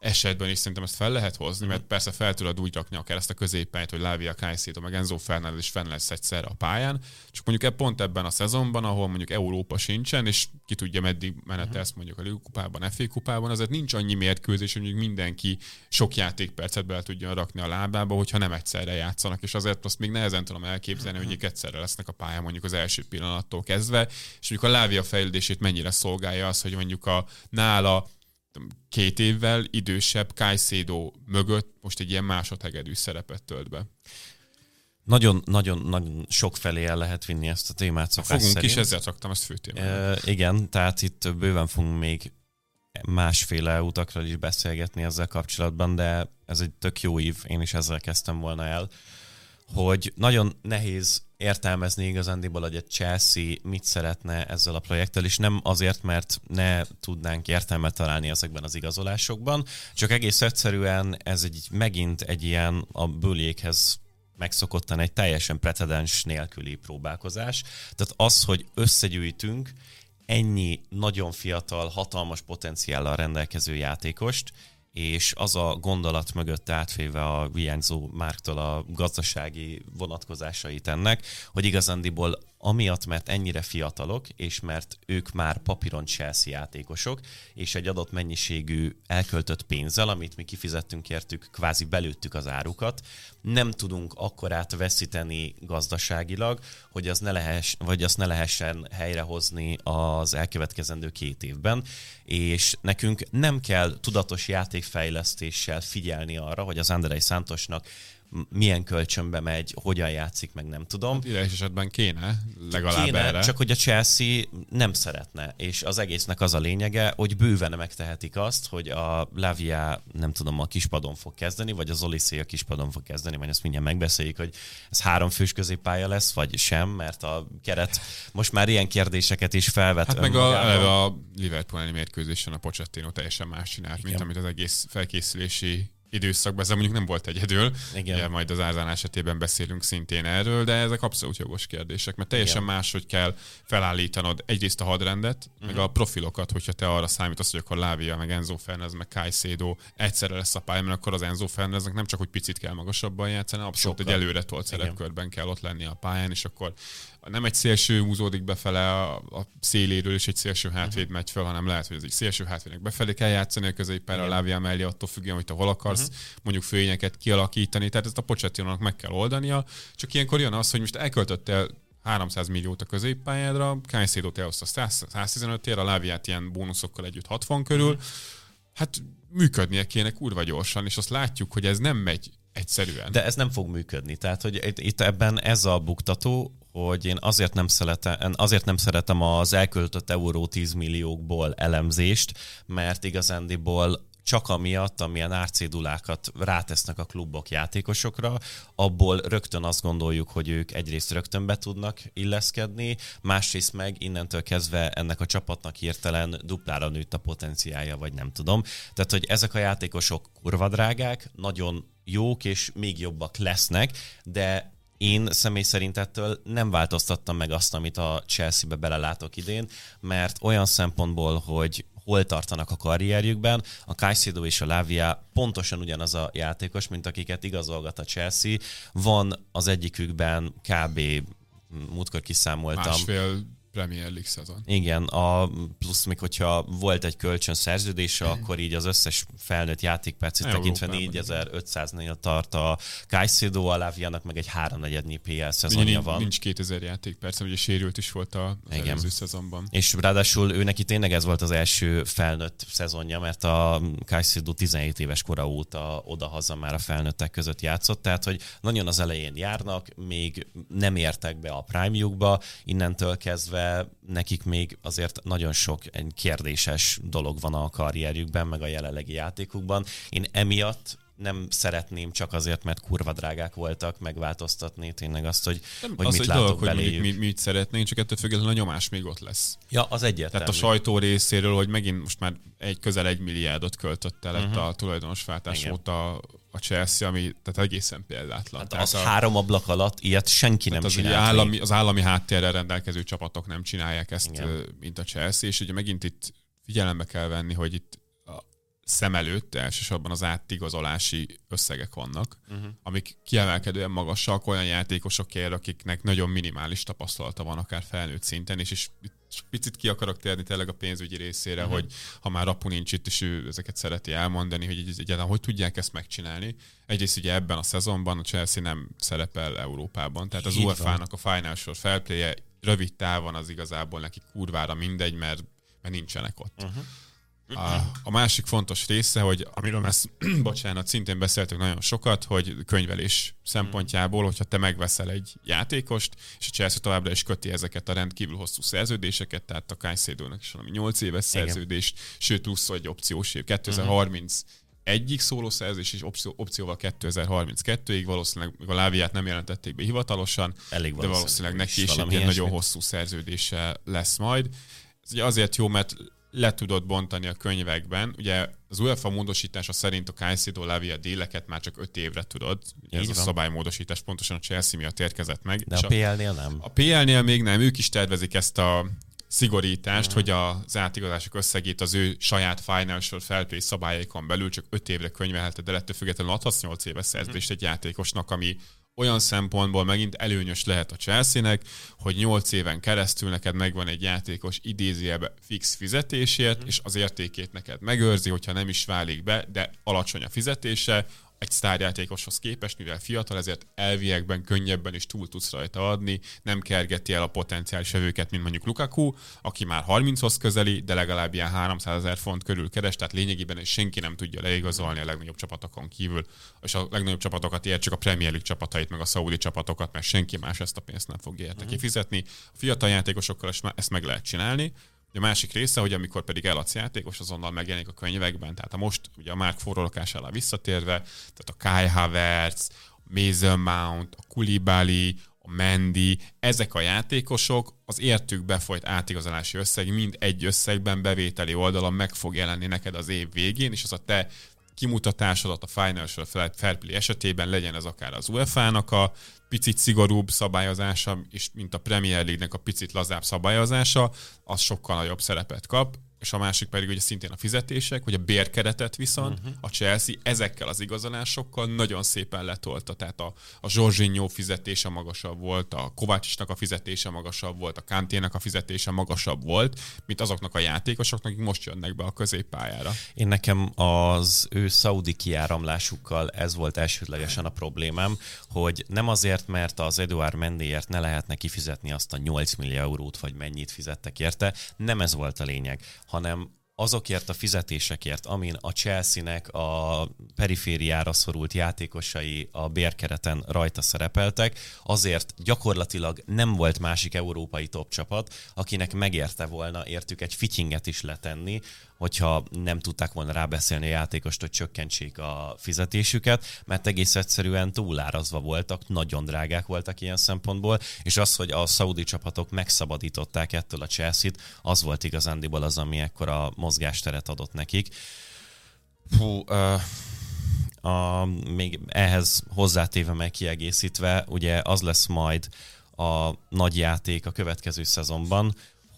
esetben is szerintem ezt fel lehet hozni, mert persze fel tudod úgy rakni akár ezt a középpályát, hogy Lávia Kajszéto, meg Enzo Fernández is fenn lesz egyszer a pályán, csak mondjuk e pont ebben a szezonban, ahol mondjuk Európa sincsen, és ki tudja meddig menetelsz mondjuk a Liga kupában, FA kupában, azért nincs annyi mérkőzés, hogy mondjuk mindenki sok játékpercet bele tudjon rakni a lábába, hogyha nem egyszerre játszanak, és azért azt még nehezen tudom elképzelni, hogy ők egyszerre lesznek a pályán mondjuk az első pillanattól kezdve, és mondjuk a Lávia fejlődését mennyire szolgálja az, hogy mondjuk a nála két évvel idősebb Kajszédó mögött most egy ilyen másodhegedű szerepet tölt be. Nagyon, nagyon, nagyon sok felé el lehet vinni ezt a témát szokás Fogunk szerint. is, ezért raktam ezt főtémának. E, igen, tehát itt bőven fogunk még másféle utakról is beszélgetni ezzel kapcsolatban, de ez egy tök jó ív, én is ezzel kezdtem volna el, hogy nagyon nehéz értelmezni igazándiból, hogy a Chelsea mit szeretne ezzel a projekttel, és nem azért, mert ne tudnánk értelmet találni ezekben az igazolásokban, csak egész egyszerűen ez egy megint egy ilyen a bőlékhez megszokottan egy teljesen precedens nélküli próbálkozás. Tehát az, hogy összegyűjtünk ennyi nagyon fiatal, hatalmas potenciállal rendelkező játékost, és az a gondolat mögött átféve a hiányzó márktól a gazdasági vonatkozásait ennek, hogy igazándiból amiatt, mert ennyire fiatalok, és mert ők már papíron Chelsea játékosok, és egy adott mennyiségű elköltött pénzzel, amit mi kifizettünk értük, kvázi belőttük az árukat, nem tudunk akkorát veszíteni gazdaságilag, hogy az ne, lehess, vagy azt ne lehessen helyrehozni az elkövetkezendő két évben, és nekünk nem kell tudatos játékfejlesztéssel figyelni arra, hogy az Andrei Szántosnak milyen kölcsönbe megy, hogyan játszik, meg nem tudom. Hát ideális esetben kéne, legalább kéne, erre. Csak hogy a Chelsea nem szeretne, és az egésznek az a lényege, hogy bőven megtehetik azt, hogy a Lavia, nem tudom, a kispadon fog kezdeni, vagy az Olisé a kispadon fog kezdeni, majd ezt mindjárt megbeszéljük, hogy ez három fős középpálya lesz, vagy sem, mert a keret most már ilyen kérdéseket is felvet. Hát meg a, a Liverpool mérkőzésen a Pochettino teljesen más csinált, Igen. mint amit az egész felkészülési időszakban, ez mondjuk nem volt egyedül, Igen. Ugye, majd az Árzán esetében beszélünk szintén erről, de ezek abszolút jogos kérdések, mert teljesen Igen. más, hogy kell felállítanod egyrészt a hadrendet, uh-huh. meg mhm. a profilokat, hogyha te arra számítasz, hogy akkor Lávia, meg Enzo Fernandez, meg Caicedo egyszerre lesz a pályán, mert akkor az Enzo Fernandeznek nem csak, hogy picit kell magasabban játszani, abszolút Sokkal. egy előre tolt szerepkörben kell ott lenni a pályán, és akkor nem egy szélső húzódik befele a, a széléről, és egy szélső hátvéd uh-huh. megy fel, hanem lehet, hogy az egy szélső hátvédnek befelé kell játszani a középpályára, a lábjá mellé, attól függően, hogy te hol akarsz uh-huh. mondjuk főényeket kialakítani. Tehát ezt a pocsettinónak meg kell oldania. Csak ilyenkor jön az, hogy most elköltöttél 300 milliót a középpályádra, Caicedo-t elhozta 115 ér, a láviát ilyen bónuszokkal együtt 60 körül. Uh-huh. Hát működnie kéne kurva gyorsan, és azt látjuk, hogy ez nem megy egyszerűen. De ez nem fog működni. Tehát, hogy itt ebben ez a buktató, hogy én azért nem, szeretem, azért nem szeretem az elköltött euró 10 milliókból elemzést, mert igazándiból csak amiatt, amilyen árcédulákat rátesznek a klubok játékosokra, abból rögtön azt gondoljuk, hogy ők egyrészt rögtön be tudnak illeszkedni, másrészt meg innentől kezdve ennek a csapatnak hirtelen duplára nőtt a potenciája, vagy nem tudom. Tehát, hogy ezek a játékosok kurva drágák, nagyon jók és még jobbak lesznek, de én személy szerint ettől nem változtattam meg azt, amit a Chelsea-be belelátok idén, mert olyan szempontból, hogy hol tartanak a karrierjükben, a Caicedo és a Lavia pontosan ugyanaz a játékos, mint akiket igazolgat a Chelsea. Van az egyikükben kb. múltkor kiszámoltam. Másfél Premier League szezon. Igen, a, plusz még hogyha volt egy kölcsön szerződése, akkor így az összes felnőtt játékpercet tekintve 4500-nél tart a Caicedo, a Lavianak meg egy háromnegyednyi PL szezonja nincs, van. Nincs 2000 játékperc, ugye sérült is volt a, Igen. előző szezonban. És ráadásul ő neki tényleg ez volt az első felnőtt szezonja, mert a Caicedo 17 éves kora óta oda-haza már a felnőttek között játszott, tehát hogy nagyon az elején járnak, még nem értek be a prime innentől kezdve illetve nekik még azért nagyon sok egy kérdéses dolog van a karrierjükben, meg a jelenlegi játékukban. Én emiatt nem szeretném csak azért, mert kurva drágák voltak megváltoztatni tényleg azt, hogy, nem, hogy az mit látok dolog, beléjük. Hogy mi, mit szeretnénk, csak ettől függetlenül a nyomás még ott lesz. Ja, az egyértelmű. Tehát a sajtó részéről, hogy megint most már egy közel egy milliárdot költött el uh-huh. a tulajdonos váltás óta a Chelsea, ami tehát egészen példátlan. Hát az a, három ablak alatt ilyet senki nem az csinál. Állami, az állami háttérrel rendelkező csapatok nem csinálják ezt, Igen. mint a Chelsea, és ugye megint itt figyelembe kell venni, hogy itt szem előtt elsősorban az átigazolási összegek vannak, uh-huh. amik kiemelkedően magasak olyan játékosokért, akiknek nagyon minimális tapasztalata van, akár felnőtt szinten, és, és picit ki akarok térni tényleg a pénzügyi részére, uh-huh. hogy ha már Rapu nincs itt, és ő ezeket szereti elmondani, hogy egyáltalán hogy tudják ezt megcsinálni. Egyrészt ugye ebben a szezonban a Chelsea nem szerepel Európában, tehát az UEFA-nak a Financial Fair play rövid távon az igazából neki kurvára mindegy, mert, mert nincsenek ott. Uh-huh. A, a másik fontos része, hogy amiről ezt, bocsánat, szintén beszéltük nagyon sokat, hogy könyvelés szempontjából, hogyha te megveszel egy játékost, és a Chelsea továbbra is köti ezeket a rendkívül hosszú szerződéseket, tehát a caicedo is valami 8 éves szerződést, Igen. sőt plusz egy opciós év, 2030 uh-huh egyik szóló szerzés és opció, opcióval 2032-ig, valószínűleg a Láviát nem jelentették be hivatalosan, Elég de valószínűleg neki is egy nagyon hosszú szerződése lesz majd. Ez ugye azért jó, mert le tudod bontani a könyvekben. Ugye az UEFA módosítása szerint a Caicedo Lavia déleket már csak 5 évre tudod. Ugye ez van. a szabálymódosítás pontosan a Chelsea miatt érkezett meg. De a PL-nél nem. A PL-nél még nem. Ők is tervezik ezt a szigorítást, mm. hogy az átigazások összegét az ő saját financial fair play szabályaikon belül csak 5 évre könyvelheted, de ettől függetlenül adhatsz 8 éves szerződést mm. egy játékosnak, ami olyan szempontból megint előnyös lehet a Chelsea-nek, hogy 8 éven keresztül neked megvan egy játékos idézőjelbe fix fizetésért, mm. és az értékét neked megőrzi, hogyha nem is válik be, de alacsony a fizetése, egy sztárjátékoshoz képest, mivel fiatal, ezért elviekben könnyebben is túl tudsz rajta adni, nem kergeti el a potenciális evőket, mint mondjuk Lukaku, aki már 30-hoz közeli, de legalább ilyen 300 ezer font körül keres, tehát lényegében senki nem tudja leigazolni a legnagyobb csapatokon kívül, és a legnagyobb csapatokat ért csak a Premier League csapatait, meg a Saudi csapatokat, mert senki más ezt a pénzt nem fogja érte uh-huh. kifizetni. A fiatal játékosokkal ezt meg lehet csinálni, a másik része, hogy amikor pedig eladsz játékos, azonnal megjelenik a könyvekben, tehát a most ugye a Mark forrólakás alá visszatérve, tehát a Kai Havertz, Mason Mount, a Kulibali, a Mendy, ezek a játékosok az értük befolyt átigazolási összeg mind egy összegben bevételi oldalon meg fog jelenni neked az év végén, és az a te kimutatásodat a Financial Fair Play esetében legyen ez akár az UEFA-nak a picit szigorúbb szabályozása, és mint a Premier League-nek a picit lazább szabályozása, az sokkal nagyobb szerepet kap és a másik pedig ugye szintén a fizetések, hogy a bérkeretet viszont uh-huh. a Chelsea ezekkel az igazolásokkal nagyon szépen letolta. Tehát a, a Zsorzsinyó fizetése magasabb volt, a Kovácsisnak a fizetése magasabb volt, a Kantének a fizetése magasabb volt, mint azoknak a játékosoknak, akik most jönnek be a középpályára. Én nekem az ő szaudi kiáramlásukkal ez volt elsődlegesen a problémám, hogy nem azért, mert az Eduard Mendéért ne lehetne kifizetni azt a 8 millió eurót, vagy mennyit fizettek érte, nem ez volt a lényeg, hanem azokért a fizetésekért, amin a Chelsea-nek a perifériára szorult játékosai a bérkereten rajta szerepeltek, azért gyakorlatilag nem volt másik európai top csapat, akinek megérte volna értük egy fittinget is letenni, hogyha nem tudták volna rábeszélni a játékost, hogy csökkentsék a fizetésüket, mert egész egyszerűen túlárazva voltak, nagyon drágák voltak ilyen szempontból, és az, hogy a szaudi csapatok megszabadították ettől a Chelsea-t, az volt igazándiból az, ami ekkora mozgásteret adott nekik. Fú, uh, a, még ehhez hozzátéve meg kiegészítve, ugye az lesz majd a nagy játék a következő szezonban,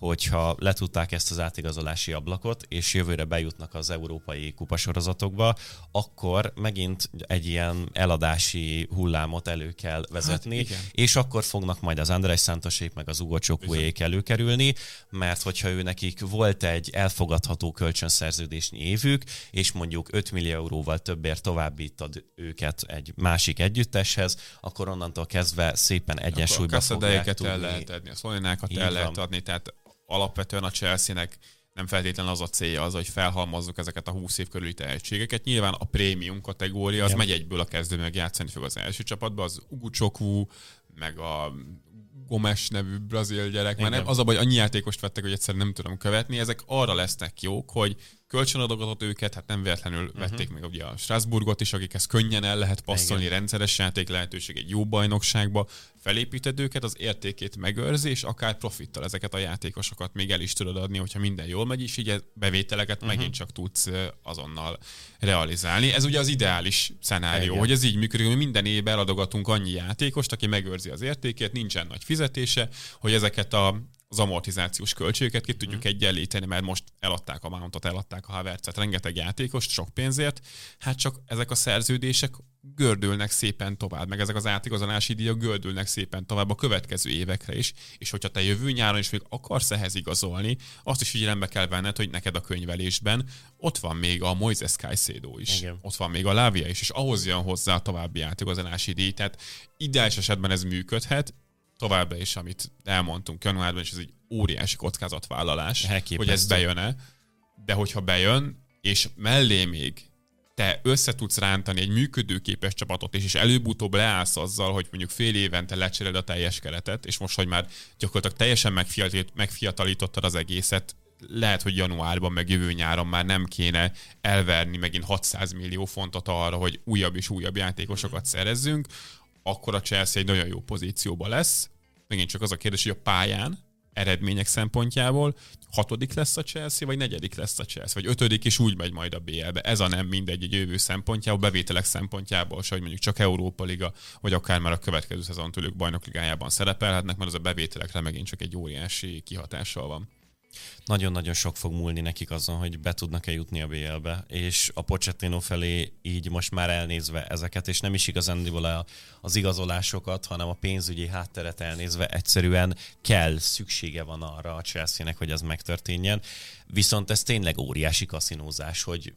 hogyha letudták ezt az átigazolási ablakot, és jövőre bejutnak az európai kupasorozatokba, akkor megint egy ilyen eladási hullámot elő kell vezetni, hát, és akkor fognak majd az András Szántosék meg az Ugo Csokóék előkerülni, mert hogyha ő nekik volt egy elfogadható kölcsönszerződésnyi évük, és mondjuk 5 millió euróval többért továbbítad őket egy másik együtteshez, akkor onnantól kezdve szépen egyensúlyba fogják tudni. el lehet adni, a szolinákat el lehet adni, tehát alapvetően a Chelsea-nek nem feltétlenül az a célja az, hogy felhalmozzuk ezeket a 20 év körüli tehetségeket. Nyilván a prémium kategória az ja. megy egyből a kezdő meg játszani fog az első csapatba, az Ugucsokú, meg a Gomes nevű brazil gyerek, mert nem, az a baj, annyi játékost vettek, hogy egyszerűen nem tudom követni, ezek arra lesznek jók, hogy kölcsönadogatott őket, hát nem véletlenül uh-huh. vették meg ugye a Strasbourgot is, akikhez könnyen el lehet passzolni, Igen. rendszeres játék lehetőség egy jó bajnokságba, felépíted őket, az értékét megőrzi, és akár profittal ezeket a játékosokat még el is tudod adni, hogyha minden jól megy, és így bevételeket uh-huh. megint csak tudsz azonnal realizálni. Ez ugye az ideális szenárió, Igen. hogy ez így működik, hogy minden évben eladogatunk annyi játékost, aki megőrzi az értékét, nincsen nagy fizetése, hogy ezeket a az amortizációs költségeket ki tudjuk mm. egyenlíteni, mert most eladták a Mountot, eladták a Havertzet, rengeteg játékost, sok pénzért, hát csak ezek a szerződések gördülnek szépen tovább, meg ezek az átigazolási díjak gördülnek szépen tovább a következő évekre is, és hogyha te jövő nyáron is még akarsz ehhez igazolni, azt is figyelembe kell venned, hogy neked a könyvelésben ott van még a Moises Caicedo is, Igen. ott van még a Lávia is, és ahhoz jön hozzá a további átigazolási díj, tehát ideális esetben ez működhet, továbbra is, amit elmondtunk januárban, és ez egy óriási kockázatvállalás, Elképesztő. hogy ez bejön-e, de hogyha bejön, és mellé még te össze tudsz rántani egy működőképes csapatot, és, és előbb-utóbb leállsz azzal, hogy mondjuk fél évente lecseréled a teljes keretet, és most, hogy már gyakorlatilag teljesen megfiatalítottad az egészet, lehet, hogy januárban, meg jövő nyáron már nem kéne elverni megint 600 millió fontot arra, hogy újabb és újabb játékosokat szerezzünk, akkor a Chelsea egy nagyon jó pozícióban lesz. Megint csak az a kérdés, hogy a pályán eredmények szempontjából hatodik lesz a Chelsea, vagy negyedik lesz a Chelsea, vagy ötödik, és úgy megy majd a BL-be. Ez a nem mindegy egy jövő szempontjából, bevételek szempontjából, se, hogy mondjuk csak Európa Liga, vagy akár már a következő szezon tőlük bajnokligájában szerepelhetnek, mert az a bevételekre megint csak egy óriási kihatással van. nagyon-nagyon sok fog múlni nekik azon, hogy be tudnak-e jutni a BL-be, és a Pochettino felé így most már elnézve ezeket, és nem is igazán az igazolásokat, hanem a pénzügyi hátteret elnézve egyszerűen kell, szüksége van arra a Chelsea-nek, hogy az megtörténjen. Viszont ez tényleg óriási kaszinózás, hogy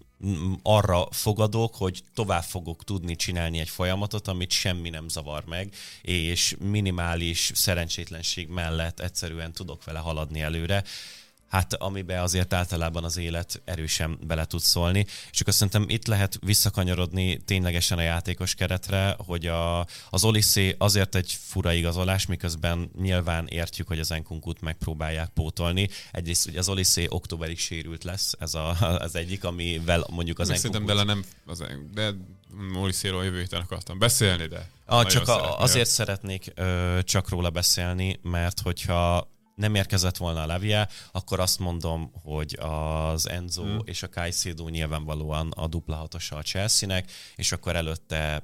arra fogadok, hogy tovább fogok tudni csinálni egy folyamatot, amit semmi nem zavar meg, és minimális szerencsétlenség mellett egyszerűen tudok vele haladni előre hát amiben azért általában az élet erősen bele tud szólni. És akkor szerintem itt lehet visszakanyarodni ténylegesen a játékos keretre, hogy a, az Oliszé azért egy fura igazolás, miközben nyilván értjük, hogy az Enkunkut megpróbálják pótolni. Egyrészt ugye az Oliszé októberig sérült lesz, ez a, az egyik, amivel mondjuk az Enkunkut... Szerintem bele nem, az, de Oliszéről jövő héten akartam beszélni, de a, csak a, azért szeretnék ö, csak róla beszélni, mert hogyha nem érkezett volna a Levie, akkor azt mondom, hogy az Enzo hmm. és a Caicedo nyilvánvalóan a dupla hatosa a Chelsea-nek, és akkor előtte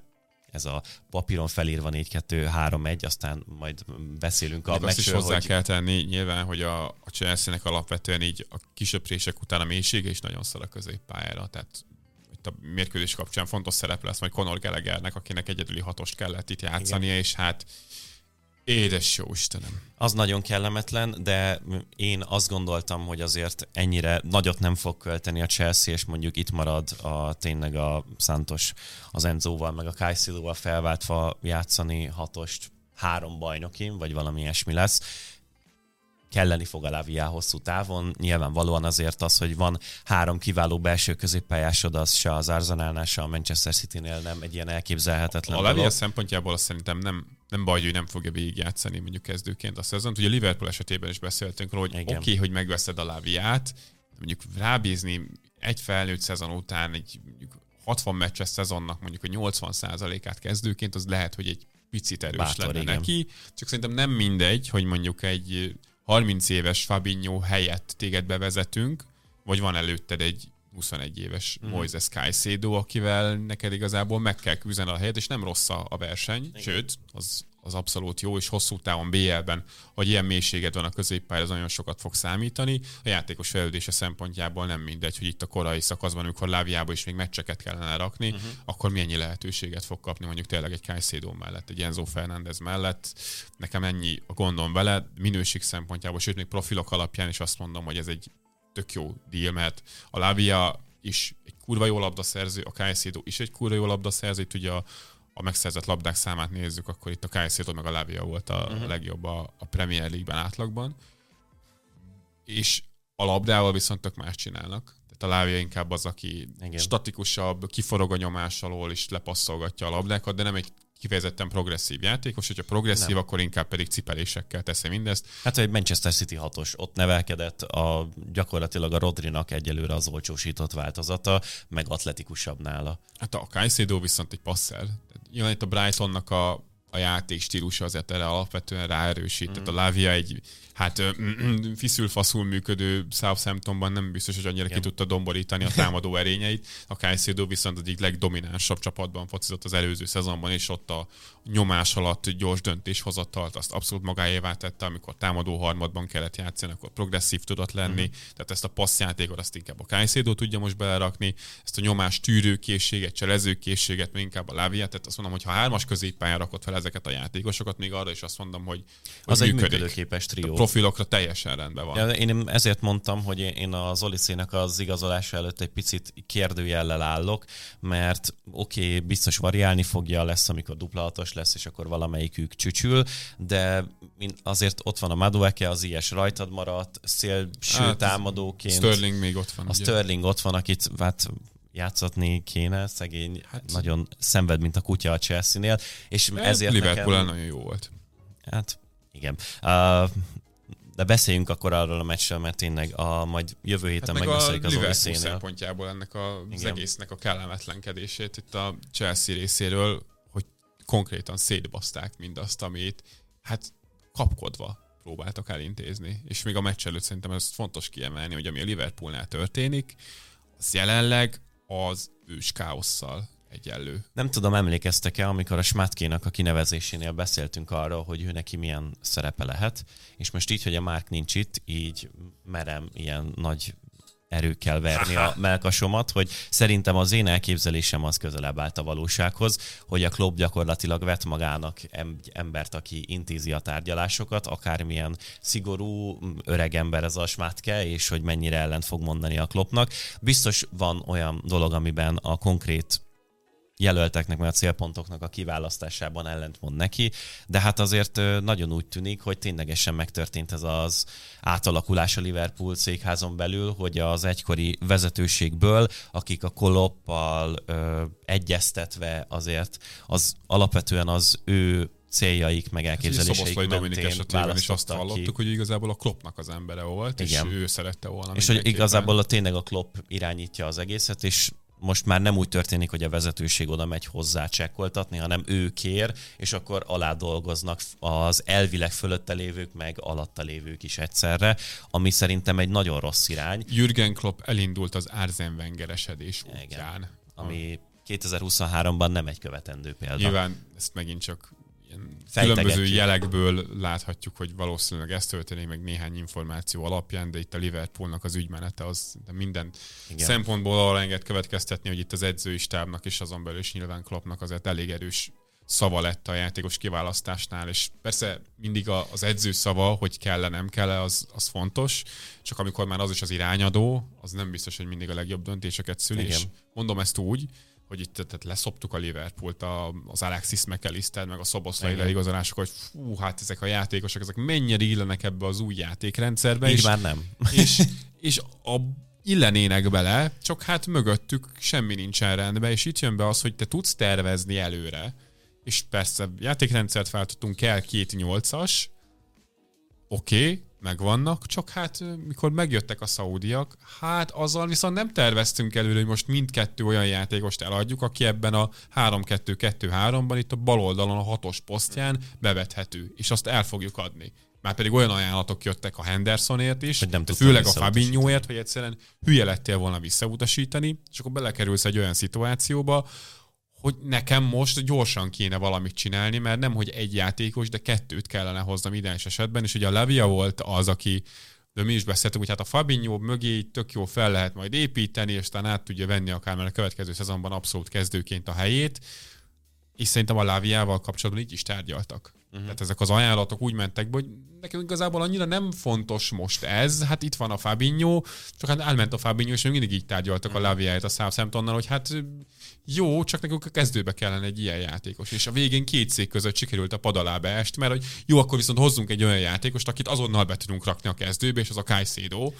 ez a papíron felírva 4-2-3-1, aztán majd beszélünk a meccsről. Azt is hozzá hogy... kell tenni nyilván, hogy a, a Chelsea-nek alapvetően így a kisöprések után a mélysége is nagyon szar a középpályára, tehát itt a mérkőzés kapcsán fontos szerep lesz majd Conor Gallaghernek, akinek egyedüli hatost kellett itt játszania, Igen. és hát Édes jó Istenem. Az nagyon kellemetlen, de én azt gondoltam, hogy azért ennyire nagyot nem fog költeni a Chelsea, és mondjuk itt marad a tényleg a Santos az Enzóval, meg a Kajszilóval felváltva játszani hatost három bajnokin, vagy valami ilyesmi lesz kelleni fog a Lavia hosszú távon. Nyilvánvalóan azért az, hogy van három kiváló belső középpályásod, az se az Arsenalnál, se a Manchester City-nél nem egy ilyen elképzelhetetlen A Lavia szempontjából azt szerintem nem, nem baj, hogy nem fogja végigjátszani mondjuk kezdőként a szezont. Ugye Liverpool esetében is beszéltünk róla, hogy oké, okay, hogy megveszed a Laviát, mondjuk rábízni egy felnőtt szezon után egy mondjuk 60 meccses szezonnak mondjuk a 80%-át kezdőként, az lehet, hogy egy picit erős Bátor, lenne igen. neki. Csak szerintem nem mindegy, hogy mondjuk egy 30 éves Fabinho helyett téged bevezetünk, vagy van előtted egy 21 éves mm. Moises Caicedo, akivel neked igazából meg kell küzdeni a helyet, és nem rossz a verseny, Igen. sőt, az az abszolút jó, és hosszú távon BL-ben, hogy ilyen mélységed van a középpályán, az nagyon sokat fog számítani. A játékos fejlődése szempontjából nem mindegy, hogy itt a korai szakaszban, amikor Láviába is még meccseket kellene rakni, uh-huh. akkor mennyi lehetőséget fog kapni mondjuk tényleg egy Caicedo mellett, egy Enzo Fernández mellett. Nekem ennyi a gondom vele, minőség szempontjából, sőt még profilok alapján is azt mondom, hogy ez egy tök jó deal, mert a Lávia is egy kurva jó labdaszerző, a Caicedo is egy kurva jó labdaszerző, itt ugye a a megszerzett labdák számát nézzük, akkor itt a Caicedo meg a Lavia volt a uh-huh. legjobb a, a Premier League-ben átlagban. És a labdával viszont tök más csinálnak. Tehát a Lavia inkább az, aki Igen. statikusabb, kiforog a nyomás alól, és lepasszolgatja a labdákat, de nem egy kifejezetten progresszív játékos, hogyha progresszív, nem. akkor inkább pedig cipelésekkel teszi mindezt. Hát egy Manchester City hatos, ott nevelkedett a gyakorlatilag a Rodrinak egyelőre az olcsósított változata, meg atletikusabb nála. Hát a Caicedo viszont egy passzer. Nyilván itt a Brightonnak a, a játék stílusa azért erre alapvetően ráerősít. Mm. Tehát a Lavia egy hát fiszül-faszul működő Southamptonban nem biztos, hogy annyira Igen. ki tudta domborítani a támadó erényeit. A Caicedo viszont egyik legdominánsabb csapatban focizott az előző szezonban, és ott a nyomás alatt gyors döntéshozatalt azt abszolút magáévá tette, amikor támadó harmadban kellett játszani, akkor progresszív tudott lenni. Uh-huh. Tehát ezt a passzjátékot azt inkább a Caicedo tudja most belerakni, ezt a nyomás tűrőkészséget, cselezőkészséget, még inkább a Lavia. Tehát azt mondom, hogy ha hármas középpályán rakott fel ezeket a játékosokat, még arra is azt mondom, hogy, hogy az működik. egy működőképes trió profilokra teljesen rendben van. Ja, én ezért mondtam, hogy én az Olicének az igazolása előtt egy picit kérdőjellel állok, mert oké, okay, biztos variálni fogja, lesz, amikor dupla hatos lesz, és akkor valamelyikük csücsül, de azért ott van a Madueke, az ilyes rajtad maradt, szélső hát, támadóként. Sterling még ott van. A ugye? Sterling ott van, akit hát játszatni kéne, szegény hát, nagyon szenved, mint a kutya a Chelsea-nél, és ezért Liverpool nekem... nagyon jó volt. Hát igen. Uh, de beszéljünk akkor arról a meccsről, mert tényleg a, majd jövő héten hát megbeszéljük az Liverpool szempontjából ennek a, az egésznek a kellemetlenkedését itt a Chelsea részéről, hogy konkrétan szétbaszták mindazt, amit hát kapkodva próbáltak elintézni. És még a meccs előtt szerintem ez fontos kiemelni, hogy ami a Liverpoolnál történik, az jelenleg az ős káosszal egyenlő. Nem tudom, emlékeztek-e, amikor a Smatkénak a kinevezésénél beszéltünk arról, hogy ő neki milyen szerepe lehet, és most így, hogy a Márk nincs itt, így merem ilyen nagy erőkkel verni a melkasomat, hogy szerintem az én elképzelésem az közelebb állt a valósághoz, hogy a klub gyakorlatilag vet magának embert, aki intézi a tárgyalásokat, akármilyen szigorú öreg ember ez a smátke, és hogy mennyire ellent fog mondani a klubnak. Biztos van olyan dolog, amiben a konkrét jelölteknek, vagy a célpontoknak a kiválasztásában ellentmond neki, de hát azért nagyon úgy tűnik, hogy ténylegesen megtörtént ez az átalakulás a Liverpool székházon belül, hogy az egykori vezetőségből, akik a koloppal ö, egyeztetve azért az alapvetően az ő céljaik, meg elképzeléseik mentén Dominik esetében is azt hallottuk, ki. hogy igazából a Kloppnak az embere volt, Igen. és ő szerette volna. És hogy igazából a tényleg a Klopp irányítja az egészet, és most már nem úgy történik, hogy a vezetőség oda megy hozzá csekkoltatni, hanem ő kér, és akkor alá dolgoznak az elvileg fölötte lévők, meg alatta lévők is egyszerre, ami szerintem egy nagyon rossz irány. Jürgen Klopp elindult az Arzen Wengeresedés útján. ami 2023-ban nem egy követendő példa. Nyilván ezt megint csak különböző jelekből láthatjuk, hogy valószínűleg ez történik meg néhány információ alapján, de itt a Liverpoolnak az ügymenete az minden Igen. szempontból arra enged következtetni, hogy itt az edzői stábnak és azon belül is nyilván Kloppnak azért elég erős szava lett a játékos kiválasztásnál, és persze mindig az edző szava, hogy kell-e, nem kell az, az fontos, csak amikor már az is az irányadó, az nem biztos, hogy mindig a legjobb döntéseket szüli, Igen. és mondom ezt úgy, hogy itt tehát leszoptuk a Liverpoolt, a, az Alexis McAllister, meg a Szoboszlai leigazolások, hogy fú, hát ezek a játékosok, ezek mennyire illenek ebbe az új játékrendszerbe. Így és, már nem. És, és a, illenének bele, csak hát mögöttük semmi nincsen rendben, és itt jön be az, hogy te tudsz tervezni előre, és persze játékrendszert váltottunk, kell két nyolcas, oké, okay, megvannak, csak hát mikor megjöttek a szaudiak, hát azzal viszont nem terveztünk előre, hogy most mindkettő olyan játékost eladjuk, aki ebben a 3-2-2-3-ban itt a bal oldalon a hatos posztján bevethető, és azt el fogjuk adni. Már pedig olyan ajánlatok jöttek a Hendersonért is, nem főleg a Fabinhoért, hogy egyszerűen hülye lettél volna visszautasítani, és akkor belekerülsz egy olyan szituációba, hogy nekem most gyorsan kéne valamit csinálni, mert nem, hogy egy játékos, de kettőt kellene hoznom ideális esetben, és ugye a Levia volt az, aki de mi is beszéltünk, hogy hát a Fabinho mögé tök jó fel lehet majd építeni, és talán át tudja venni akár mert a következő szezonban abszolút kezdőként a helyét, és szerintem a Láviával kapcsolatban így is tárgyaltak. Uh-huh. Tehát ezek az ajánlatok úgy mentek be, hogy nekünk igazából annyira nem fontos most ez, hát itt van a Fabinho, csak hát elment a Fabinho, és még mindig így tárgyaltak uh-huh. a Laviáját a Southamptonnal, hogy hát jó, csak nekünk a kezdőbe kellene egy ilyen játékos. És a végén két szék között sikerült a pad alá beest, mert hogy jó, akkor viszont hozzunk egy olyan játékost, akit azonnal be tudunk rakni a kezdőbe, és az a Kajszédó.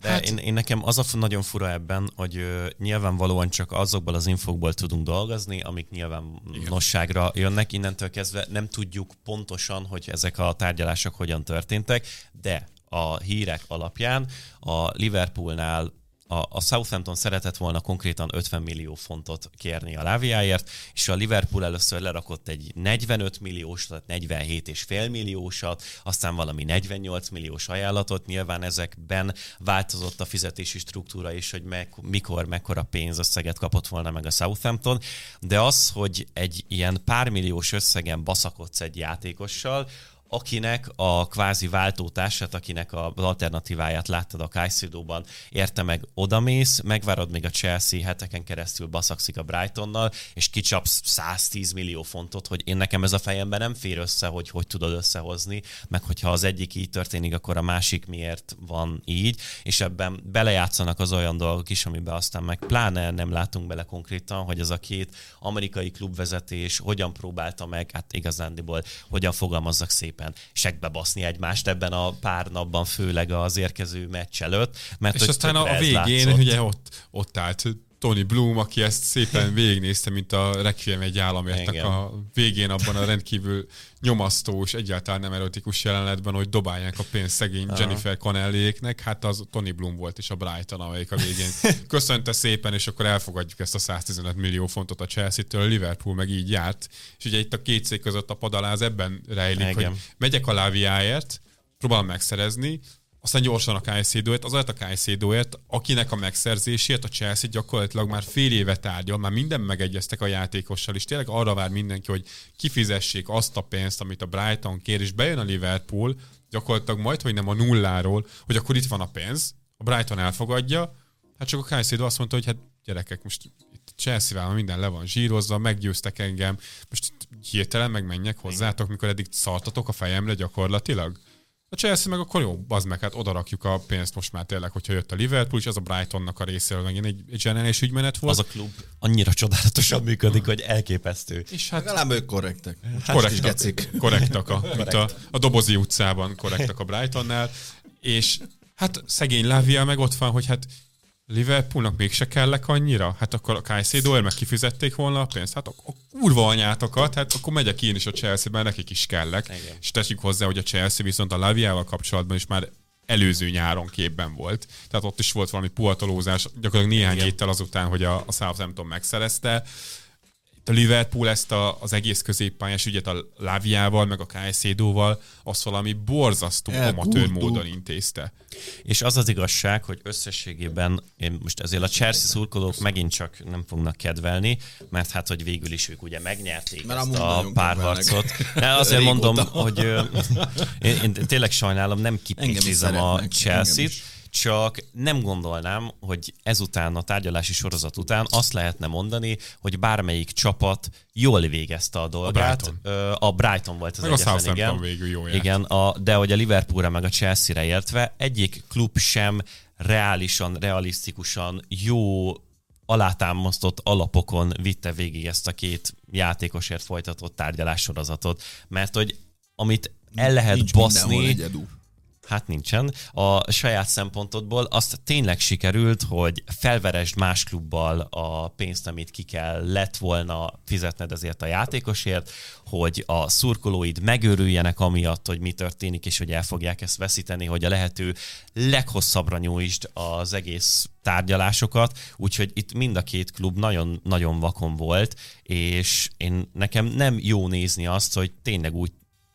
De hát... én, én, nekem az a nagyon fura ebben, hogy ö, nyilvánvalóan csak azokból az infokból tudunk dolgozni, amik nyilván nosságra jönnek. Innentől kezdve nem tudjuk pontosan, hogy ezek a tárgyalások hogyan történtek, de a hírek alapján a Liverpoolnál a, a Southampton szeretett volna konkrétan 50 millió fontot kérni a Láviáért, és a Liverpool először lerakott egy 45 milliós, tehát 47 és fél milliósat, aztán valami 48 milliós ajánlatot. Nyilván ezekben változott a fizetési struktúra is, hogy meg, mikor, mekkora pénzösszeget kapott volna meg a Southampton, de az, hogy egy ilyen pár milliós összegen baszakodsz egy játékossal, akinek a kvázi váltótársát, akinek a alternatíváját láttad a Kajszidóban, érte meg odamész, megvárod még a Chelsea heteken keresztül baszakszik a Brightonnal, és kicsapsz 110 millió fontot, hogy én nekem ez a fejemben nem fér össze, hogy hogy tudod összehozni, meg hogyha az egyik így történik, akkor a másik miért van így, és ebben belejátszanak az olyan dolgok is, amiben aztán meg pláne nem látunk bele konkrétan, hogy ez a két amerikai klubvezetés hogyan próbálta meg, hát igazándiból hogyan fogalmazzak szépen szépen segbe baszni egymást ebben a pár napban, főleg az érkező meccs előtt. Mert és aztán a, a végén látszott. ugye ott, ott állt Tony Bloom, aki ezt szépen végignézte, mint a Requiem egy államértek a végén abban a rendkívül nyomasztó és egyáltalán nem erotikus jelenetben, hogy dobálják a pénzt szegény Aha. Jennifer Connellyéknek, hát az Tony Bloom volt is a Brighton, amelyik a végén köszönte szépen, és akkor elfogadjuk ezt a 115 millió fontot a Chelsea-től, a Liverpool meg így járt, és ugye itt a két szék között a padaláz ebben rejlik, Igen. hogy megyek a láviáért, próbálom megszerezni, aztán gyorsan a Caicedo-ért, azért a Caicedo-ért, akinek a megszerzését a Chelsea gyakorlatilag már fél éve tárgyal, már minden megegyeztek a játékossal, és tényleg arra vár mindenki, hogy kifizessék azt a pénzt, amit a Brighton kér, és bejön a Liverpool, gyakorlatilag majd, hogy nem a nulláról, hogy akkor itt van a pénz, a Brighton elfogadja, hát csak a Caicedo azt mondta, hogy hát gyerekek, most itt Chelsea-vel minden le van zsírozva, meggyőztek engem, most hirtelen megmenjek hozzátok, mikor eddig szartatok a fejemre gyakorlatilag. A Chelsea meg akkor jó, az meg, hát odarakjuk a pénzt most már tényleg, hogyha jött a Liverpool, és az a Brightonnak a részéről megint egy, egy zseniális ügymenet volt. Az a klub annyira csodálatosan működik, hogy elképesztő. És hát Legalább ők korrektek. Hát korrektak, korrektak a, Korrekt. a, a Dobozi utcában korrektak a Brightonnál, és hát szegény Lavia meg ott van, hogy hát Liverpoolnak mégse kellek annyira? Hát akkor a Caicedo meg kifizették volna a pénzt? Hát a, a kurva anyátokat, hát akkor megyek én is a Chelsea-ben, nekik is kellek. Igen. És tegyük hozzá, hogy a Chelsea viszont a Laviával kapcsolatban is már előző nyáron képben volt. Tehát ott is volt valami puhatolózás, gyakorlatilag néhány Igen. héttel azután, hogy a, a Southampton megszerezte a Liverpool ezt a, az egész középpályás ügyet a Láviával, meg a Caicedo-val, azt valami borzasztó amatőr módon intézte. És az az igazság, hogy összességében én most ezért a Chelsea szurkolók megint csak nem fognak kedvelni, mert hát, hogy végül is ők ugye megnyerték mert ezt a párharcot. De azért mondom, hogy én, én tényleg sajnálom, nem kipicizem a Chelsea-t, csak nem gondolnám, hogy ezután, a tárgyalási sorozat után azt lehetne mondani, hogy bármelyik csapat jól végezte a dolgát. A Brighton, a Brighton volt az meg egyetlen, igen. végül jó igen, a, de hogy a Liverpoolra meg a Chelsea-re értve, egyik klub sem reálisan, realisztikusan jó alátámasztott alapokon vitte végig ezt a két játékosért folytatott tárgyalássorozatot, mert hogy amit el lehet Nincs baszni, Hát nincsen. A saját szempontodból azt tényleg sikerült, hogy felveresd más klubbal a pénzt, amit ki kell lett volna fizetned ezért a játékosért, hogy a szurkolóid megőrüljenek amiatt, hogy mi történik, és hogy el fogják ezt veszíteni, hogy a lehető leghosszabbra nyújtsd az egész tárgyalásokat, úgyhogy itt mind a két klub nagyon-nagyon vakon volt, és én nekem nem jó nézni azt, hogy tényleg úgy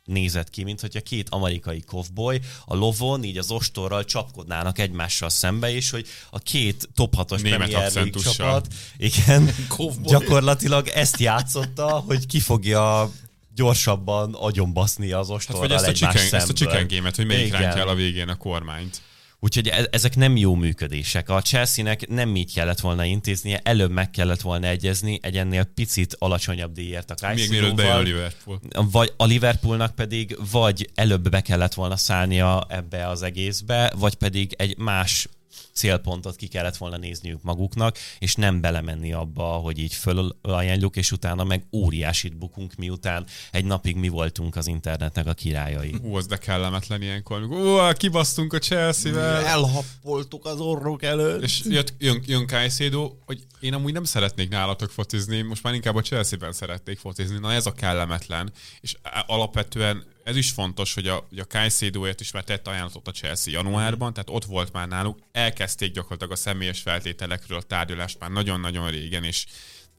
nézett ki, mint hogyha két amerikai kovboly a lovon, így az ostorral csapkodnának egymással szembe, és hogy a két top 6-os Premier League csapat igen, gyakorlatilag ezt játszotta, hogy ki fogja gyorsabban agyonbaszni az ostorral hát, vagy ezt a chicken, ezt a chicken game hogy melyik rántja el a végén a kormányt. Úgyhogy e- ezek nem jó működések. A Chelsea-nek nem így kellett volna intéznie, előbb meg kellett volna egyezni egy ennél picit alacsonyabb díjért a Még mielőtt a Liverpool. Vagy a Liverpoolnak pedig vagy előbb be kellett volna szállnia ebbe az egészbe, vagy pedig egy más célpontot ki kellett volna nézniük maguknak, és nem belemenni abba, hogy így fölajánljuk, és utána meg óriásit bukunk, miután egy napig mi voltunk az internetnek a királyai. Hú, az de kellemetlen ilyenkor, amikor kibasztunk a Chelsea-vel. Elhappoltuk az orrok előtt. És jött, jön, jön Caicedo, hogy én amúgy nem szeretnék nálatok focizni, most már inkább a Chelsea-ben szeretnék focizni. Na ez a kellemetlen. És alapvetően ez is fontos, hogy a, hogy a Caicedoért is már tett ajánlatot a Chelsea januárban, tehát ott volt már náluk, elkezdték gyakorlatilag a személyes feltételekről a tárgyalást már nagyon-nagyon régen, és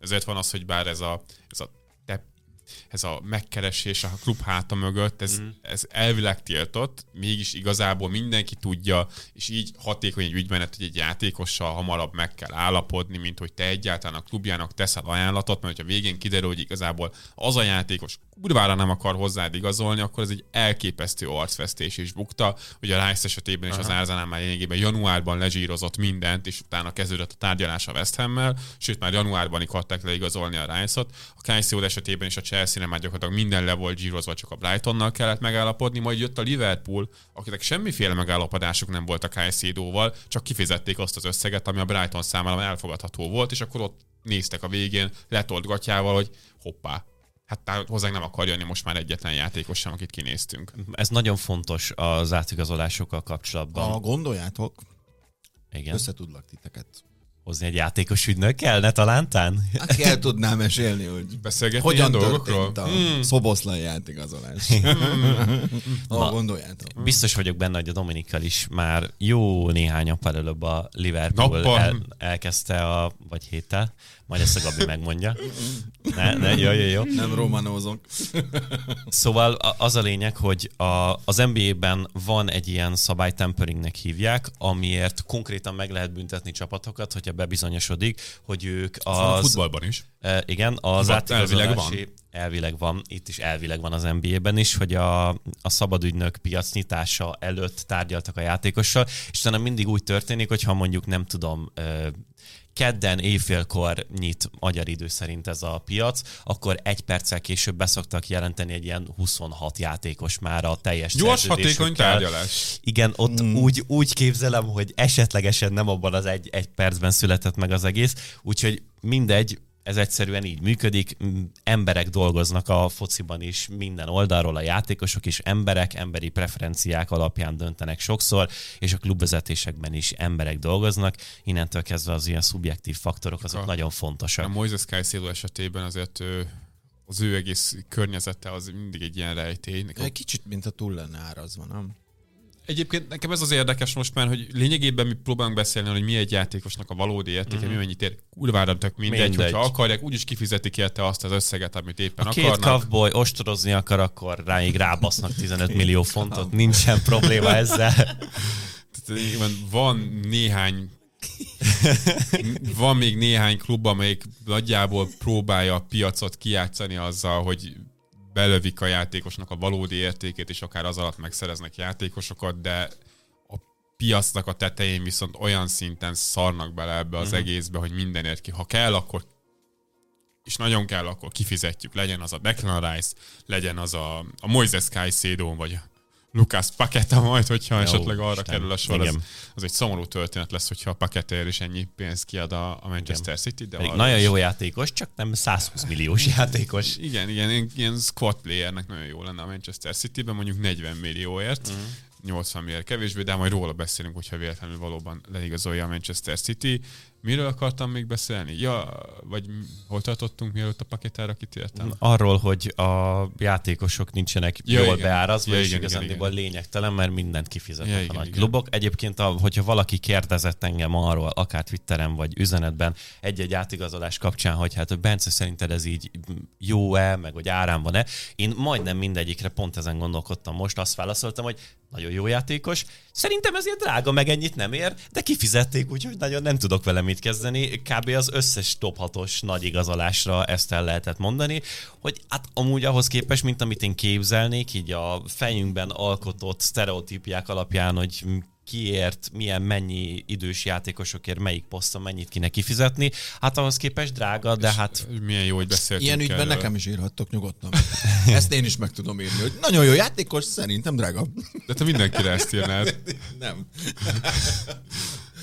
ezért van az, hogy bár ez a, ez a ez a megkeresés a klub háta mögött, ez, mm. ez elvileg tiltott, mégis igazából mindenki tudja, és így hatékony egy ügymenet, hogy egy játékossal hamarabb meg kell állapodni, mint hogy te egyáltalán a klubjának teszel ajánlatot, mert hogyha végén kiderül, hogy igazából az a játékos kurvára nem akar hozzád igazolni, akkor ez egy elképesztő arcvesztés is bukta. Ugye a Rice esetében Aha. az Arsenal már lényegében januárban lezsírozott mindent, és utána kezdődött a tárgyalás a West Ham-mel, sőt már januárban akarták leigazolni a Rice-ot. A Caicedo esetében is a Chelsea nem már gyakorlatilag minden le volt zsírozva, csak a Brightonnal kellett megállapodni, majd jött a Liverpool, akinek semmiféle megállapodásuk nem volt a Caicedo-val, csak kifizették azt az összeget, ami a Brighton számára elfogadható volt, és akkor ott néztek a végén letolt gatyával, hogy hoppá, hát hozzánk nem akar jönni most már egyetlen játékos sem, akit kinéztünk. Ez nagyon fontos az átigazolásokkal kapcsolatban. Ha gondoljátok, Igen. összetudlak titeket hozni egy játékos ügynök kellene talántán? Aki el tudná mesélni, hogy beszélgetni hogyan dolgokról? a hmm. szoboszlai játékigazolás. Hmm. ha gondoljátok. Biztos vagyok benne, hogy a Dominikkal is már jó néhány nappal előbb a Liverpool el, elkezdte a, vagy héttel, majd ezt a Gabi megmondja. Ne, ne, jó, jó, jó. Nem romanózok. Szóval az a lényeg, hogy a, az NBA-ben van egy ilyen szabály, temperingnek hívják, amiért konkrétan meg lehet büntetni csapatokat, hogyha bebizonyosodik, hogy ők az... a futballban is. E, igen, az elvileg van. Elvileg van, itt is elvileg van az NBA-ben is, hogy a, a szabadügynök piac nyitása előtt tárgyaltak a játékossal, és utána mindig úgy történik, hogyha mondjuk nem tudom, kedden éjfélkor nyit magyar idő szerint ez a piac, akkor egy perccel később beszoktak jelenteni egy ilyen 26 játékos már a teljes Gyors, hatékony tárgyalás. Igen, ott mm. úgy, úgy képzelem, hogy esetlegesen nem abban az egy, egy percben született meg az egész, úgyhogy mindegy, ez egyszerűen így működik. Emberek dolgoznak a fociban is minden oldalról, a játékosok is emberek, emberi preferenciák alapján döntenek sokszor, és a klubvezetésekben is emberek dolgoznak. Innentől kezdve az ilyen szubjektív faktorok azok a, nagyon fontosak. A Moises Caicedo esetében azért ő, az ő egész környezete az mindig egy ilyen rejtély. Egy kicsit, mint a túl lenne árazva, nem? Egyébként nekem ez az érdekes most már, hogy lényegében mi próbálunk beszélni, hogy mi egy játékosnak a valódi értéke, uh-huh. mi mennyit ér. Kurvára tök mindegy, mindegy, hogyha akarják, úgyis kifizetik érte azt az összeget, amit éppen a akarnak. két cowboy ostorozni akar, akkor ráig rábasznak 15 millió fontot, nincsen probléma ezzel. Tehát, van néhány van még néhány klub, amelyik nagyjából próbálja a piacot kijátszani azzal, hogy belövik a játékosnak a valódi értékét, és akár az alatt megszereznek játékosokat, de a piacnak a tetején viszont olyan szinten szarnak bele ebbe az uh-huh. egészbe, hogy mindenért ki. Ha kell, akkor és nagyon kell, akkor kifizetjük. Legyen az a Declan Rice, legyen az a, a Moises Caicedo, vagy Lucas Paketa majd, hogyha Jó, esetleg arra Isten. kerül a sor. Az, az egy szomorú történet lesz, hogyha a Paketér is ennyi pénzt kiad a, a Manchester igen. City. De nagyon is... jó játékos, csak nem 120 milliós játékos. Igen, igen, ilyen squad playernek nagyon jó lenne a Manchester City-ben, mondjuk 40 millióért. Mm 80 milliárd kevésbé, de majd róla beszélünk, hogyha véletlenül valóban leigazolja a Manchester City. Miről akartam még beszélni? Ja, vagy hol tartottunk, mielőtt a paketára kitértem? Arról, hogy a játékosok nincsenek ja, jól igen. beárazva, ja, és igen, igazándiból lényegtelen, mert mindent kifizetnek ja, igen, a nagy igen. klubok. Egyébként, a, hogyha valaki kérdezett engem arról, akár Twitteren vagy üzenetben egy-egy átigazolás kapcsán, hogy hát Bence szerinted ez így jó-e, meg hogy árán van-e, én majdnem mindegyikre pont ezen gondolkodtam most, azt válaszoltam, hogy nagyon jó játékos. Szerintem ezért drága, meg ennyit nem ér, de kifizették, úgyhogy nagyon nem tudok vele mit kezdeni. Kb. az összes top 6-os nagy igazolásra ezt el lehetett mondani, hogy hát amúgy ahhoz képest, mint amit én képzelnék, így a fejünkben alkotott sztereotípiák alapján, hogy kiért, milyen mennyi idős játékosokért melyik poszton mennyit kéne kifizetni. Hát ahhoz képest drága, de hát... Milyen jó, hogy beszéltünk Ilyen ügyben erről. nekem is írhattok nyugodtan. Ezt én is meg tudom írni, hogy nagyon jó játékos, szerintem drága. De te mindenkire ezt írnád. Nem.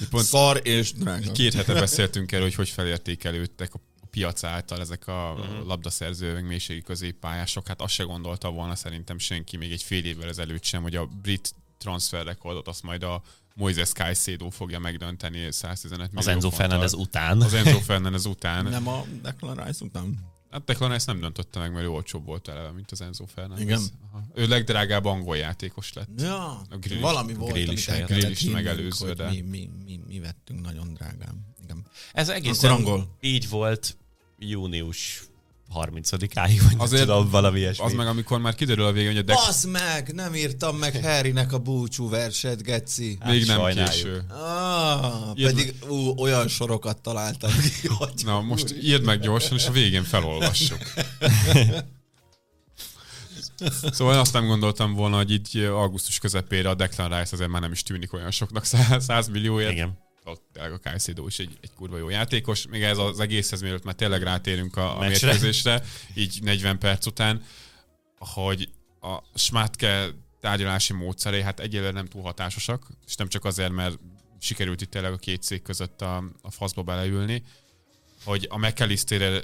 Pont Szar és drága. Két hete beszéltünk erről, hogy hogy felértékelődtek a piac által ezek a uh-huh. labdaszerző, meg mélységi középpályások, hát azt se gondolta volna szerintem senki még egy fél évvel ezelőtt sem, hogy a brit transfer rekordot azt majd a Moises Caicedo fogja megdönteni 115 millió Az Enzo Fernández után. Az Enzo Fernández után. Nem a Declan Rice után? Hát Declan Rice nem döntötte meg, mert ő olcsóbb volt eleve, mint az Enzo Fernández. Igen. Aha. Ő legdrágább angol játékos lett. Ja, a grill valami volt, Grealish, amit Grealish megelőző, de... Mi, mi, mi, mi, vettünk nagyon drágán. Igen. Ez egészen angol. így volt június 30-áig, vagy Azért tudom, valami ilyesmi. Az meg, amikor már kiderül a végén, hogy a Dex... Az meg! Nem írtam meg Harrynek a búcsú verset, Geci. Hát Még nem sajnáljuk. késő. Ah, pedig ú, olyan sorokat találtam ki, hogy... Na, most írd meg gyorsan, és a végén felolvassuk. Szóval én azt nem gondoltam volna, hogy így augusztus közepére a Declan Rice azért már nem is tűnik olyan soknak 100 millióért. Igen a Caicedo is egy, egy kurva jó játékos. Még ez az egészhez, mielőtt már tényleg rátérünk a, a mérkőzésre, így 40 perc után, hogy a Smatke tárgyalási módszerei hát egyelőre nem túl hatásosak, és nem csak azért, mert sikerült itt tényleg a két cég között a, a faszba beleülni, hogy a McAllisterre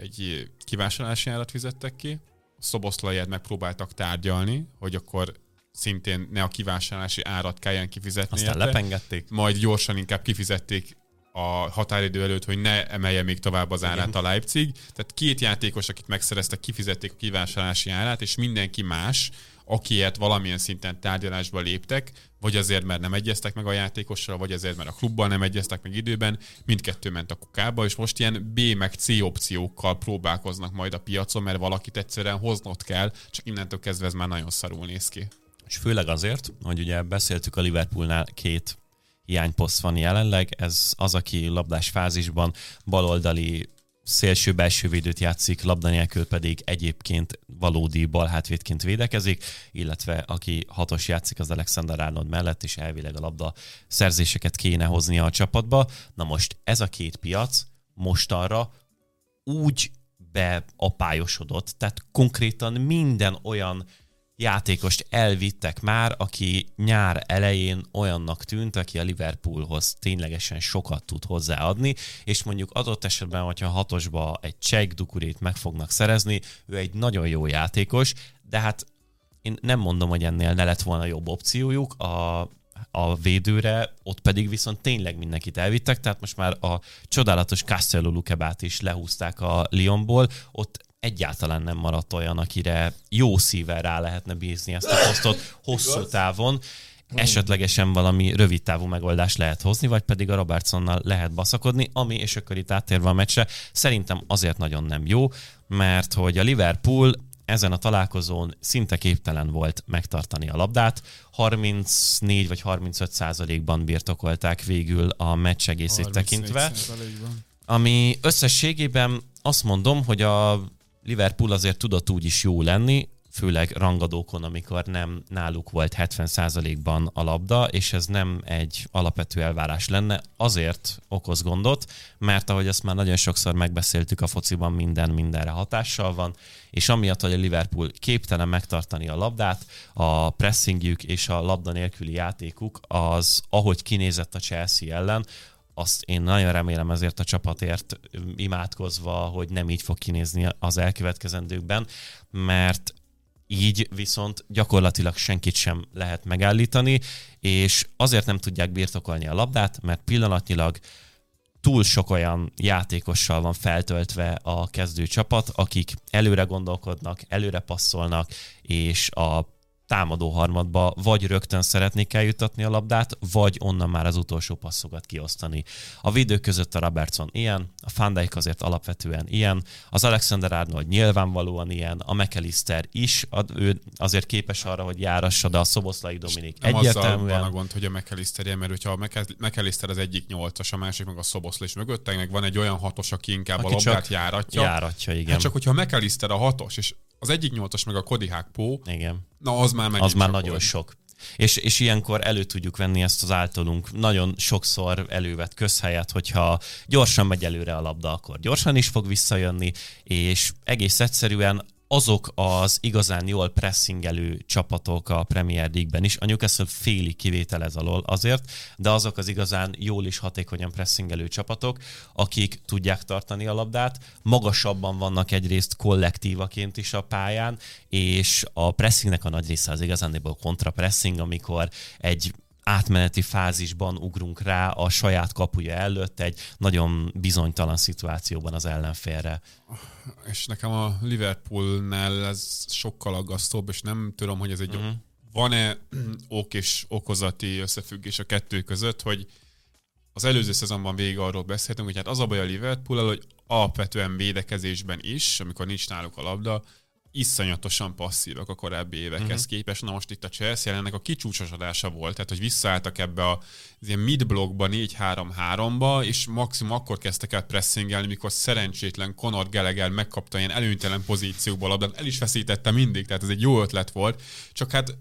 egy kivásárlási árat fizettek ki, a Szoboszlajért megpróbáltak tárgyalni, hogy akkor szintén ne a kivásárlási árat kelljen kifizetni. Aztán érte. lepengették. Majd gyorsan inkább kifizették a határidő előtt, hogy ne emelje még tovább az árát a Leipzig. Tehát két játékos, akit megszereztek, kifizették a kivásárlási árát, és mindenki más, akiért valamilyen szinten tárgyalásba léptek, vagy azért, mert nem egyeztek meg a játékossal, vagy azért, mert a klubban nem egyeztek meg időben, mindkettő ment a kukába, és most ilyen B meg C opciókkal próbálkoznak majd a piacon, mert valakit egyszerűen hoznod kell, csak innentől kezdve ez már nagyon szarul néz ki. És főleg azért, hogy ugye beszéltük a Liverpoolnál két hiányposzt van jelenleg, ez az, aki labdás fázisban baloldali szélső belső védőt játszik, labda nélkül pedig egyébként valódi balhátvédként védekezik, illetve aki hatos játszik az Alexander Arnold mellett, és elvileg a labda szerzéseket kéne hoznia a csapatba. Na most ez a két piac mostanra úgy beapályosodott, tehát konkrétan minden olyan játékost elvittek már, aki nyár elején olyannak tűnt, aki a Liverpoolhoz ténylegesen sokat tud hozzáadni, és mondjuk adott esetben, hogyha hatosba egy Cseg Dukurét meg fognak szerezni, ő egy nagyon jó játékos, de hát én nem mondom, hogy ennél ne lett volna jobb opciójuk, a, a védőre, ott pedig viszont tényleg mindenkit elvittek, tehát most már a csodálatos Castello Lukebát is lehúzták a Lyonból, ott egyáltalán nem maradt olyan, akire jó szívvel rá lehetne bízni ezt a posztot hosszú távon. Esetlegesen valami rövid távú megoldást lehet hozni, vagy pedig a Robertsonnal lehet baszakodni, ami, és akkor itt áttérve a meccse, szerintem azért nagyon nem jó, mert hogy a Liverpool ezen a találkozón szinte képtelen volt megtartani a labdát. 34 vagy 35 százalékban birtokolták végül a meccs egészét tekintve. Ami összességében azt mondom, hogy a Liverpool azért tudott úgy is jó lenni, főleg rangadókon, amikor nem náluk volt 70%-ban a labda, és ez nem egy alapvető elvárás lenne, azért okoz gondot, mert ahogy azt már nagyon sokszor megbeszéltük, a fociban minden mindenre hatással van, és amiatt, hogy a Liverpool képtelen megtartani a labdát, a pressingjük és a labda nélküli játékuk az, ahogy kinézett a Chelsea ellen, azt én nagyon remélem ezért a csapatért imádkozva, hogy nem így fog kinézni az elkövetkezendőkben, mert így viszont gyakorlatilag senkit sem lehet megállítani, és azért nem tudják birtokolni a labdát, mert pillanatnyilag túl sok olyan játékossal van feltöltve a kezdő csapat, akik előre gondolkodnak, előre passzolnak, és a támadó harmadba vagy rögtön szeretnék eljutatni a labdát, vagy onnan már az utolsó passzokat kiosztani. A védők között a Robertson ilyen, a Van Dijk azért alapvetően ilyen, az Alexander Arnold nyilvánvalóan ilyen, a McAllister is, ő azért képes arra, hogy járassa, de a Szoboszlai Dominik nem egyértelműen. van a gond, hogy a McAllister ilyen, mert hogyha a McAllister az egyik nyolcas, a másik meg a Szoboszlai is mögötte, meg van egy olyan hatos, aki inkább aki a labdát járatja. Járatja, igen. Hát csak hogyha a McAllister a hatos, és az egyik nyolcas meg a Cody Hákpó, Igen. Na az már Az már nagyon volt. sok. És, és ilyenkor elő tudjuk venni ezt az általunk nagyon sokszor elővett közhelyet, hogyha gyorsan megy előre a labda, akkor gyorsan is fog visszajönni, és egész egyszerűen azok az igazán jól pressingelő csapatok a Premier League-ben is. A Newcastle féli kivételez alól azért, de azok az igazán jól is hatékonyan pressingelő csapatok, akik tudják tartani a labdát, magasabban vannak egyrészt kollektívaként is a pályán, és a pressingnek a nagy része az igazándiból kontrapressing, amikor egy átmeneti fázisban ugrunk rá a saját kapuja előtt egy nagyon bizonytalan szituációban az ellenfélre. És nekem a Liverpoolnál ez sokkal aggasztóbb, és nem tudom, hogy ez egy uh-huh. van-e ok és okozati összefüggés a kettő között, hogy az előző szezonban végig arról beszéltünk, hogy hát az a baj a Liverpool, hogy alapvetően védekezésben is, amikor nincs náluk a labda, iszonyatosan passzívak a korábbi évekhez uh-huh. képest. Na most itt a Chelsea ennek a kicsúcsosodása volt, tehát hogy visszaálltak ebbe a, ilyen mid-blockba 4-3-3-ba, és maximum akkor kezdtek el pressingelni, mikor szerencsétlen Conor Gallagher megkapta ilyen előnytelen pozícióból de el is veszítette mindig, tehát ez egy jó ötlet volt, csak hát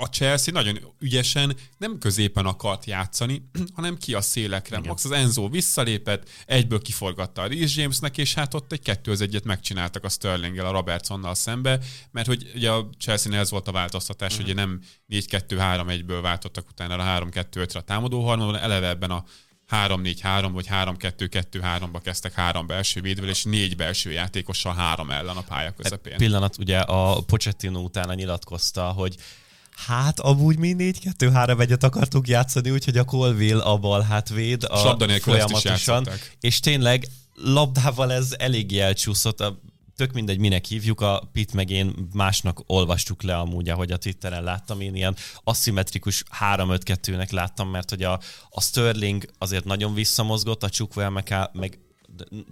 a Chelsea nagyon ügyesen nem középen akart játszani, hanem ki a szélekre. Igen. Max az Enzo visszalépett, egyből kiforgatta a Reece Jamesnek, és hát ott egy kettő az egyet megcsináltak a Sterlinggel, a Robertsonnal szembe, mert hogy ugye a Chelsea-nél ez volt a változtatás, uh-huh. hogy nem 4-2-3-1-ből váltottak utána a 3-2-5-re a támadó harmadon, eleve ebben a 3-4-3 vagy 3-2-2-3-ba kezdtek három belső védővel, és négy belső játékossal három ellen a pálya közepén. Egy pillanat, ugye a Pochettino utána nyilatkozta, hogy Hát amúgy mi 4-2-3 egyet akartunk játszani, úgyhogy a Colville a bal hátvéd a folyamatosan. És tényleg labdával ez elég elcsúszott. A tök mindegy, minek hívjuk, a Pit meg én másnak olvastuk le amúgy, ahogy a Twitteren láttam, én ilyen aszimmetrikus 3-5-2-nek láttam, mert hogy a, a Sterling azért nagyon visszamozgott, a Chukwell meg, meg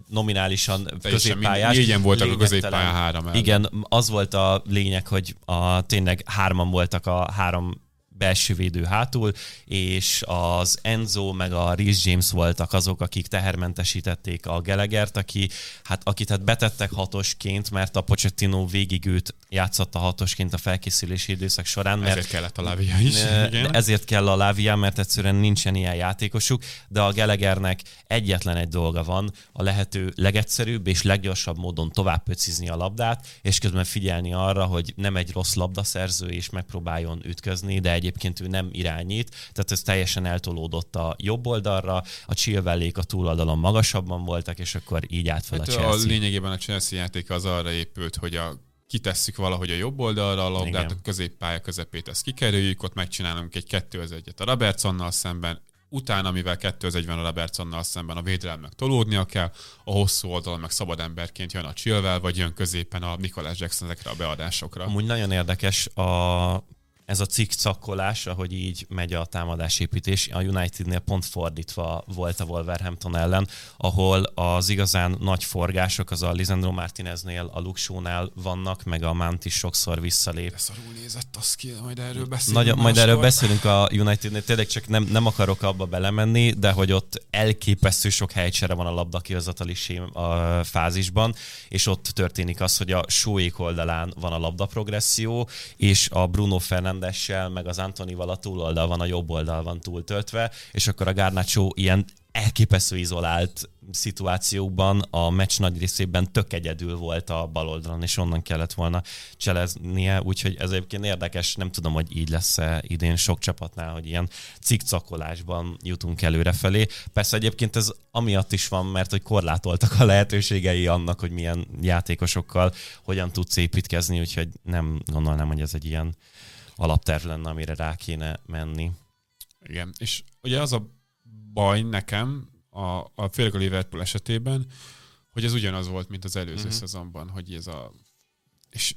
nominálisan középpályás. Négyen voltak a középpálya három ellen. Igen, az volt a lényeg, hogy a, tényleg hárman voltak a három belső védő hátul, és az Enzo meg a Rhys James voltak azok, akik tehermentesítették a Gelegert, aki, hát, akit hát betettek hatosként, mert a Pochettino végig őt játszotta hatosként a felkészülési időszak során. Mert ezért kellett a Lávia is. Igen. Ezért kell a Lávia, mert egyszerűen nincsen ilyen játékosuk, de a Gelegernek egyetlen egy dolga van, a lehető legegyszerűbb és leggyorsabb módon tovább pöcizni a labdát, és közben figyelni arra, hogy nem egy rossz labdaszerző, és megpróbáljon ütközni, de egy egyébként ő nem irányít, tehát ez teljesen eltolódott a jobb oldalra, a Chilvellék a túloldalon magasabban voltak, és akkor így állt fel hát a Chelsea. A lényegében a Chelsea játék az arra épült, hogy a kitesszük valahogy a jobb oldalra a labdát, Igen. a középpálya közepét ezt kikerüljük, ott megcsinálunk egy 2 egyet a Robertsonnal szemben, utána, mivel 2 van a Robertsonnal szemben a védelemnek tolódnia kell, a hosszú oldalon meg szabad emberként jön a Chilwell, vagy jön középen a Nicholas Jackson ezekre a beadásokra. Amúgy nagyon érdekes a ez a cikcakkolás, ahogy így megy a támadásépítés, a Unitednél pont fordítva volt a Wolverhampton ellen, ahol az igazán nagy forgások az a Lisandro Martineznél, a Luxónál vannak, meg a Mount is sokszor visszalép. De szarul nézett az ki, majd erről beszélünk Nagy, Majd erről beszélünk a Unitednél, tényleg csak nem, nem akarok abba belemenni, de hogy ott elképesztő sok helycsere van a labda kihozatali a fázisban, és ott történik az, hogy a sóék oldalán van a labda progresszió, és a Bruno Fernandes Fernandessel, meg az Antonival a túloldal van, a jobb oldal van túltöltve, és akkor a Garnacho ilyen elképesztő izolált szituációkban a meccs nagy részében tök egyedül volt a bal oldalon, és onnan kellett volna cseleznie, úgyhogy ez egyébként érdekes, nem tudom, hogy így lesz-e idén sok csapatnál, hogy ilyen cikcakolásban jutunk előre felé. Persze egyébként ez amiatt is van, mert hogy korlátoltak a lehetőségei annak, hogy milyen játékosokkal hogyan tudsz építkezni, úgyhogy nem gondolnám, hogy ez egy ilyen alapterv lenne, amire rá kéne menni. Igen, és ugye az a baj nekem, a, a főleg a Liverpool esetében, hogy ez ugyanaz volt, mint az előző uh-huh. szezonban, hogy ez a... És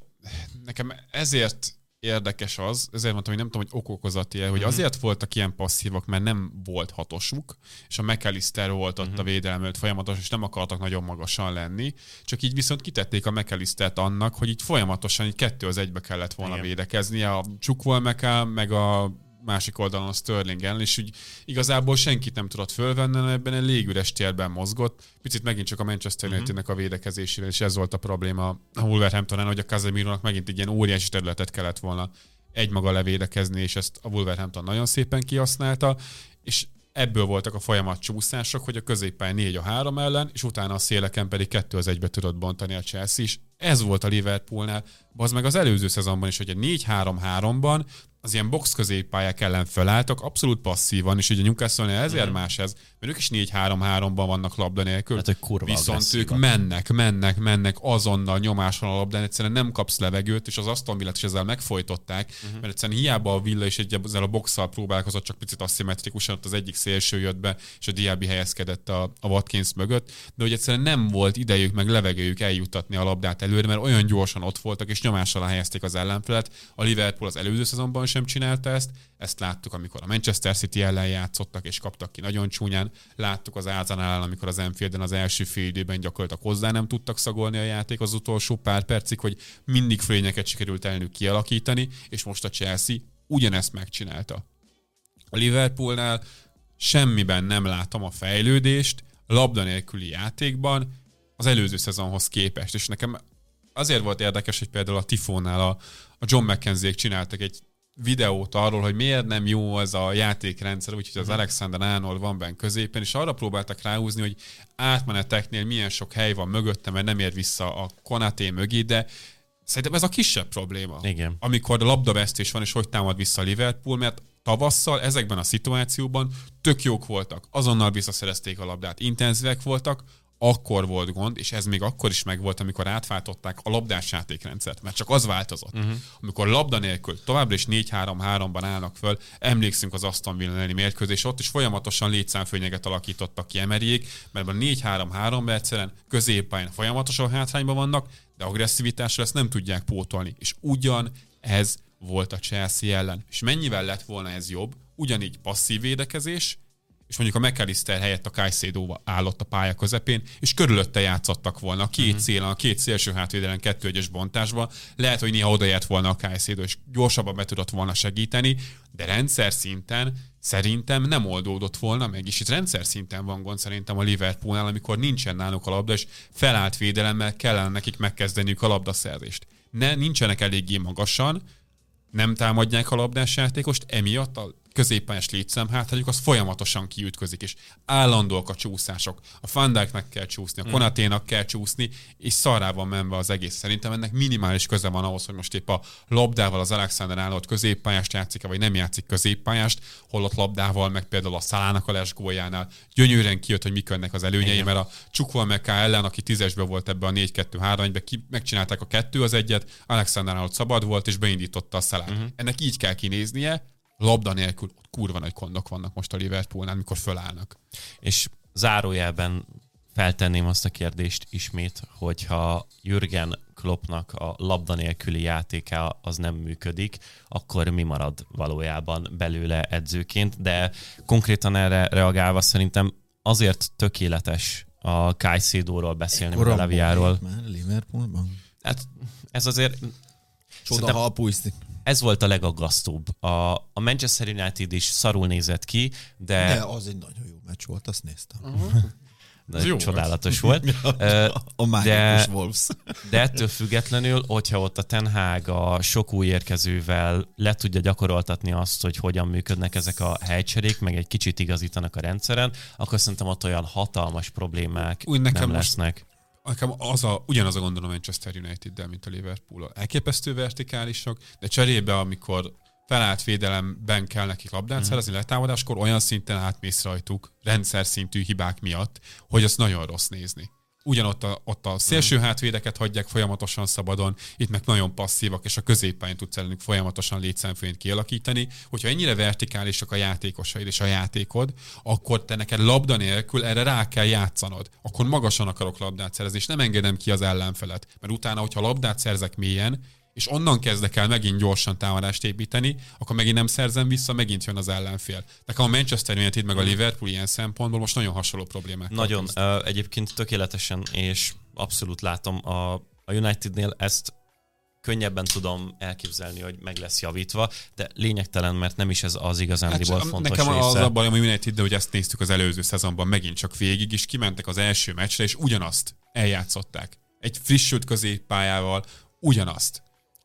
nekem ezért érdekes az, ezért mondtam, hogy nem tudom, hogy okokozati hogy mm-hmm. azért voltak ilyen passzívak, mert nem volt hatosuk, és a McAllister volt ott a védelem folyamatos, és nem akartak nagyon magasan lenni, csak így viszont kitették a McAllistert annak, hogy így folyamatosan így kettő az egybe kellett volna Igen. védekezni, a Csukvol meg a másik oldalon a Sterling ellen, és úgy igazából senkit nem tudott fölvenni, ebben egy légüres térben mozgott. Picit megint csak a Manchester mhm. United-nek a védekezésével, és ez volt a probléma a Wolverhamptonen, hogy a Casemiro-nak megint egy ilyen óriási területet kellett volna egymaga levédekezni, és ezt a Wolverhampton nagyon szépen kihasználta, és ebből voltak a folyamat csúszások, hogy a középpály 4 a 3 ellen, és utána a széleken pedig 2 az 1-be tudott bontani a Chelsea is. Ez volt a Liverpoolnál. Az meg az előző szezonban is, hogy egy 4-3-3-ban az ilyen box középpályák ellen felálltak, abszolút passzívan, és ugye Newcastle-nél ezért mm. más ez, mert ők is 4-3-3-ban vannak labda nélkül. Hát, hogy kurva Viszont ők mennek, mennek, mennek, azonnal nyomáson a labdán, egyszerűen nem kapsz levegőt, és az Aston Villa is ezzel megfojtották, uh-huh. mert egyszerűen hiába a Villa is egy, ezzel a boxsal próbálkozott, csak picit aszimmetrikusan, ott az egyik szélső jött be, és a Diaby helyezkedett a, a Watkins mögött, de hogy egyszerűen nem volt idejük, meg levegőjük eljutatni a labdát előre, mert olyan gyorsan ott voltak, és nyomással helyezték az ellenfelet. A Liverpool az előző szezonban sem csinálta ezt, ezt láttuk, amikor a Manchester City ellen játszottak, és kaptak ki nagyon csúnyán. Láttuk az Ázanál, amikor az Enfielden az első fél időben gyakorlatilag hozzá nem tudtak szagolni a játék az utolsó pár percig, hogy mindig fölényeket sikerült elnök kialakítani, és most a Chelsea ugyanezt megcsinálta. A Liverpoolnál semmiben nem látom a fejlődést, labda nélküli játékban az előző szezonhoz képest, és nekem azért volt érdekes, hogy például a Tifónál a, a John McKenzie-k csináltak egy videót arról, hogy miért nem jó az a játékrendszer, úgyhogy az mhm. Alexander Arnold van benne középen, és arra próbáltak ráhúzni, hogy átmeneteknél milyen sok hely van mögöttem, mert nem ér vissza a Konaté mögé, de szerintem ez a kisebb probléma. Igen. Amikor a labdavesztés van, és hogy támad vissza a Liverpool, mert tavasszal ezekben a szituációban tök jók voltak, azonnal visszaszerezték a labdát, intenzívek voltak, akkor volt gond, és ez még akkor is megvolt, amikor átváltották a labdás játékrendszert, mert csak az változott. Uh-huh. Amikor labda nélkül továbbra is 4-3-3-ban állnak föl, emlékszünk az Aston Villa elleni mérkőzés, ott is folyamatosan létszámfőnyeget alakítottak ki Emeryék, mert a 4-3-3-ban egyszerűen középpályán folyamatosan hátrányban vannak, de agresszivitásra ezt nem tudják pótolni. És ugyan ez volt a Chelsea ellen. És mennyivel lett volna ez jobb? Ugyanígy passzív védekezés, és mondjuk a McAllister helyett a Caicedo állott a pálya közepén, és körülötte játszottak volna a két szélen, a két szélső hátvédelen kettő egyes bontásba. Lehet, hogy néha odaért volna a Caicedo, és gyorsabban be tudott volna segíteni, de rendszer szinten szerintem nem oldódott volna meg, és itt rendszer szinten van gond szerintem a Liverpoolnál, amikor nincsen náluk a labda, és felállt védelemmel kellene nekik megkezdeniük a labdaszerzést. Ne, nincsenek eléggé magasan, nem támadják a labdás játékost, emiatt a középpályás létszám hátrájuk, az folyamatosan kiütközik, és állandóak a csúszások. A Fandák kell csúszni, a mm. Konaténak kell csúszni, és szarában menve az egész. Szerintem ennek minimális köze van ahhoz, hogy most épp a labdával az Alexander állott középpályást játszik vagy nem játszik középpályást, holott labdával, meg például a Szalának a lesgójánál gyönyörűen kijött, hogy mik önnek az előnyei, Igen. mert a Csukval Meká ellen, aki tízesbe volt ebbe a 4-2-3-be, ki, megcsinálták a kettő az egyet, Alexander állott szabad volt, és beindította a Szalát. Uh-huh. Ennek így kell kinéznie, labda nélkül ott kurva nagy kondok vannak most a Liverpoolnál, amikor fölállnak. És zárójelben feltenném azt a kérdést ismét, hogyha Jürgen Kloppnak a labda nélküli játéka az nem működik, akkor mi marad valójában belőle edzőként, de konkrétan erre reagálva szerintem azért tökéletes a Caicedo-ról beszélni, a Leviáról. Már Liverpoolban? Hát ez azért... Csoda, ha ez volt a legaggasztóbb. A, a Manchester United is szarul nézett ki, de... De az egy nagyon jó meccs volt, azt néztem. Uh-huh. Jó csodálatos volt. a de, Wolves. de ettől függetlenül, hogyha ott a Ten Hag a sok új érkezővel le tudja gyakoroltatni azt, hogy hogyan működnek ezek a helycserék, meg egy kicsit igazítanak a rendszeren, akkor szerintem ott olyan hatalmas problémák Úgy nekem nem lesznek. Nekem az a, ugyanaz a gondolom Manchester United-del, mint a Liverpool. Elképesztő vertikálisok, de cserébe, amikor felállt védelemben kell nekik labdát mm. szerezni letámadáskor, olyan szinten átmész rajtuk, rendszer szintű hibák miatt, hogy az nagyon rossz nézni ugyanott a, ott a szélső mm. hátvédeket hagyják folyamatosan szabadon, itt meg nagyon passzívak, és a középpályán tudsz ellenük folyamatosan létszámfőnyt kialakítani. Hogyha ennyire vertikálisak a játékosaid és a játékod, akkor te neked labda nélkül erre rá kell játszanod. Akkor magasan akarok labdát szerezni, és nem engedem ki az ellenfelet. Mert utána, hogyha labdát szerzek mélyen, és onnan kezdek el megint gyorsan támadást építeni, akkor megint nem szerzem vissza, megint jön az ellenfél. Nekem a Manchester United meg a Liverpool ilyen szempontból most nagyon hasonló problémák. Nagyon, uh, egyébként tökéletesen, és abszolút látom a, a Unitednél ezt könnyebben tudom elképzelni, hogy meg lesz javítva, de lényegtelen, mert nem is ez az igazándiból hát, fontos Nekem része. az abban, a United, de hogy ezt néztük az előző szezonban megint csak végig, és kimentek az első meccsre, és ugyanazt eljátszották. Egy frissült középpályával ugyanazt.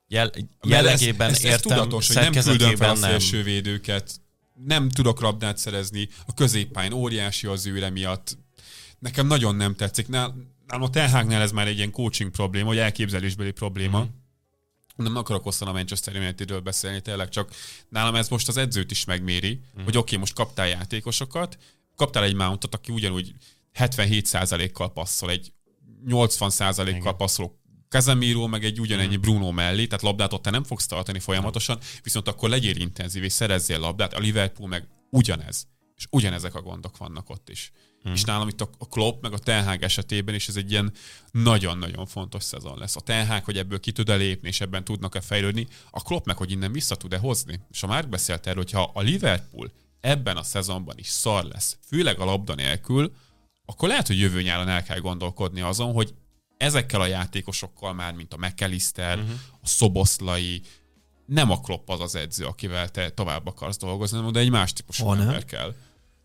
Jel, jellegében ez, ez, ez értem, tudatos, hogy nem küldöm fel a szélsővédőket, nem tudok labdát szerezni, a középpályán óriási az őre miatt. Nekem nagyon nem tetszik. Nálam a Telhágnál ez már egy ilyen coaching probléma, vagy elképzelésbeli probléma. Mm-hmm. Nem akarok hosszan a Manchester Unitedről beszélni, tényleg csak nálam ez most az edzőt is megméri, mm-hmm. hogy oké, okay, most kaptál játékosokat, kaptál egy mountot, aki ugyanúgy 77%-kal passzol, egy 80%-kal passzoló Casemiro meg egy ugyanennyi Bruno mellé, tehát labdát ott te nem fogsz tartani folyamatosan, viszont akkor legyél intenzív és szerezzél labdát. A Liverpool meg ugyanez. És ugyanezek a gondok vannak ott is. Hmm. És nálam itt a Klopp meg a Tenhág esetében is ez egy ilyen nagyon-nagyon fontos szezon lesz. A Tenhág, hogy ebből ki tud-e lépni, és ebben tudnak-e fejlődni, a Klopp meg, hogy innen vissza tud-e hozni. És a már beszélt erről, hogyha a Liverpool ebben a szezonban is szar lesz, főleg a labda nélkül, akkor lehet, hogy jövő nyáron el kell gondolkodni azon, hogy ezekkel a játékosokkal már, mint a McAllister, uh-huh. a Szoboszlai, nem a Klopp az az edző, akivel te tovább akarsz dolgozni, de egy más típusú oh, ember kell.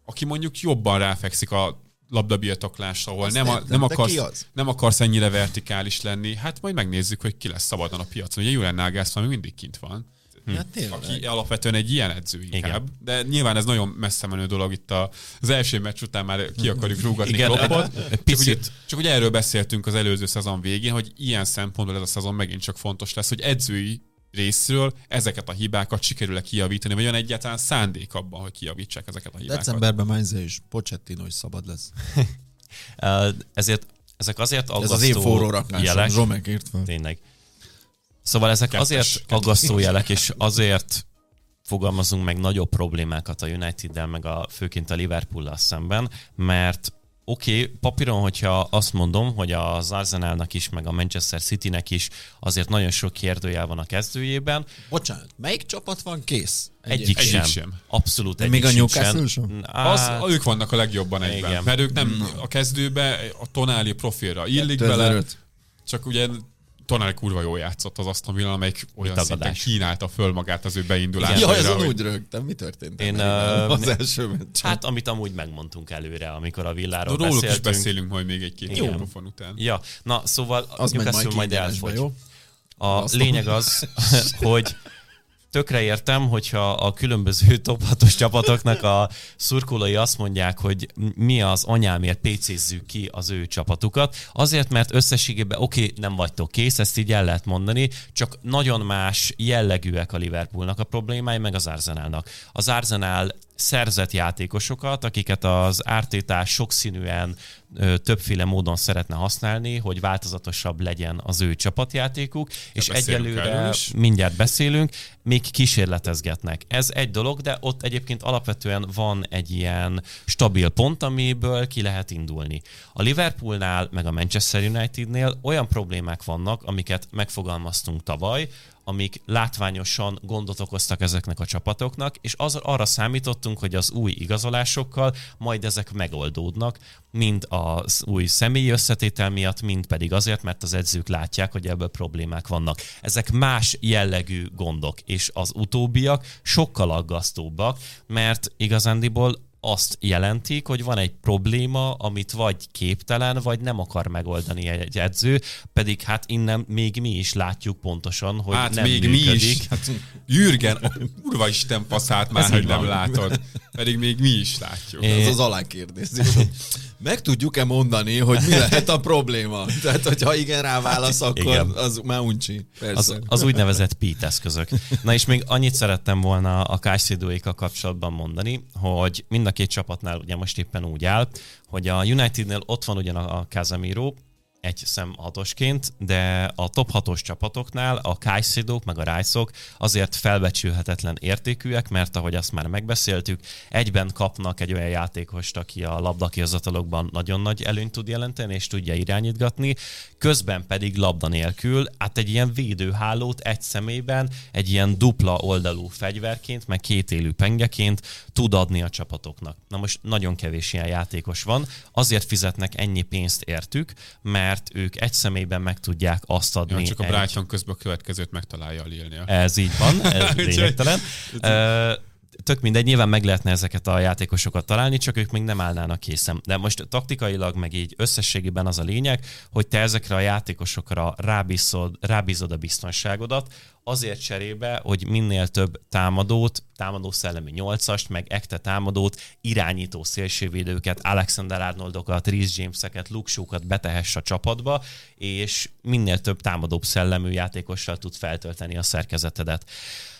Aki mondjuk jobban ráfekszik a labdabirtoklásra, ahol nem, a, nem, akarsz, nem akarsz ennyire vertikális lenni, hát majd megnézzük, hogy ki lesz szabadon a piacon. Ugye Julian Nagelsmann még mindig kint van. Hm. Ja, aki alapvetően egy ilyen edző inkább. Igen. De nyilván ez nagyon messze menő dolog itt a, az első meccs után már ki akarjuk rúgatni Igen, Kloppot. Csak, ugye, csak ugye erről beszéltünk az előző szezon végén, hogy ilyen szempontból ez a szezon megint csak fontos lesz, hogy edzői részről ezeket a hibákat sikerül-e kijavítani, vagy van egyáltalán szándék abban, hogy kijavítsák ezeket a hibákat. Decemberben Mainze és Pochettino is szabad lesz. Ezért ezek azért aggasztó Ez az én forró jelek. Zsomek fel. Tényleg. Szóval ezek Kettes, azért kettes. aggasztó jelek, és azért fogalmazunk meg nagyobb problémákat a United-del, meg a, főként a Liverpool-lal szemben, mert oké, okay, papíron, hogyha azt mondom, hogy az Arsenalnak is, meg a Manchester Citynek is azért nagyon sok kérdőjel van a kezdőjében. Bocsánat, melyik csapat van kész? Egyik, egyik sem. sem. Abszolút egyik Még a Newcastle sem? Hát, az, ők vannak a legjobban egyben. Igen. Mert ők nem a kezdőbe a tonáli profilra illik bele. Csak ugye Tonali kurva jól játszott az Aston Villa, amelyik olyan szinten kínálta föl magát az ő beindulására. Ja, azon úgy rögtem. Mi történt? Én, uh, az első meccs. Hát, amit amúgy megmondtunk előre, amikor a villáról no, beszéltünk. is beszélünk majd még egy-két mikrofon után. Ja, na szóval az Newcastle majd elfogy. Jó? A lényeg az, hogy tökre értem, hogyha a különböző top 6 csapatoknak a szurkolói azt mondják, hogy mi az anyámért PC-zzük ki az ő csapatukat. Azért, mert összességében oké, okay, nem vagytok kész, ezt így el lehet mondani, csak nagyon más jellegűek a Liverpoolnak a problémái, meg az Arsenalnak. Az Arsenal szerzett játékosokat, akiket az ártétás sokszínűen többféle módon szeretne használni, hogy változatosabb legyen az ő csapatjátékuk, és egyelőre mindjárt beszélünk, még kísérletezgetnek. Ez egy dolog, de ott egyébként alapvetően van egy ilyen stabil pont, amiből ki lehet indulni. A Liverpoolnál, meg a Manchester Unitednél olyan problémák vannak, amiket megfogalmaztunk tavaly, amik látványosan gondot okoztak ezeknek a csapatoknak, és az, arra számítottunk, hogy az új igazolásokkal majd ezek megoldódnak, mind az új személyi összetétel miatt, mind pedig azért, mert az edzők látják, hogy ebből problémák vannak. Ezek más jellegű gondok, és az utóbbiak sokkal aggasztóbbak, mert igazándiból azt jelentik, hogy van egy probléma, amit vagy képtelen, vagy nem akar megoldani egy edző, pedig hát innen még mi is látjuk pontosan, hogy hát nem még működik. mi is. Hát, Jürgen, kurva Isten faszát már, Ez hogy nem látod. Pedig még mi is látjuk. É... Ez az alákérdés. Meg tudjuk-e mondani, hogy mi lehet a probléma? Tehát, hogyha igen rá válasz, hát, akkor igen. az már uncsi. Az, az úgynevezett PIT eszközök. Na és még annyit szerettem volna a Kajszidóikkal kapcsolatban mondani, hogy mind a két csapatnál ugye most éppen úgy áll, hogy a Unitednél ott van ugyan a Casemiro, egy szem hatosként, de a top hatos csapatoknál a Kajszidók meg a rice azért felbecsülhetetlen értékűek, mert ahogy azt már megbeszéltük, egyben kapnak egy olyan játékost, aki a labdakihozatalokban nagyon nagy előnyt tud jelenteni, és tudja irányítgatni, közben pedig labda nélkül, hát egy ilyen védőhálót egy szemében, egy ilyen dupla oldalú fegyverként, meg két élő pengeként tud adni a csapatoknak. Na most nagyon kevés ilyen játékos van, azért fizetnek ennyi pénzt értük, mert mert ők egy személyben meg tudják azt adni. Ja, csak a Brighton egy... közben a következőt megtalálja a lille Ez így van, ez lényegtelen. Tök mindegy, nyilván meg lehetne ezeket a játékosokat találni, csak ők még nem állnának készen. De most taktikailag, meg így összességében az a lényeg, hogy te ezekre a játékosokra rábízod, rábízod a biztonságodat, azért cserébe, hogy minél több támadót, támadó szellemi nyolcast, meg ekte támadót, irányító szélsővédőket, Alexander Arnoldokat, Rhys Jameseket, Luke betehess a csapatba, és minél több támadóbb szellemű játékossal tud feltölteni a szerkezetedet.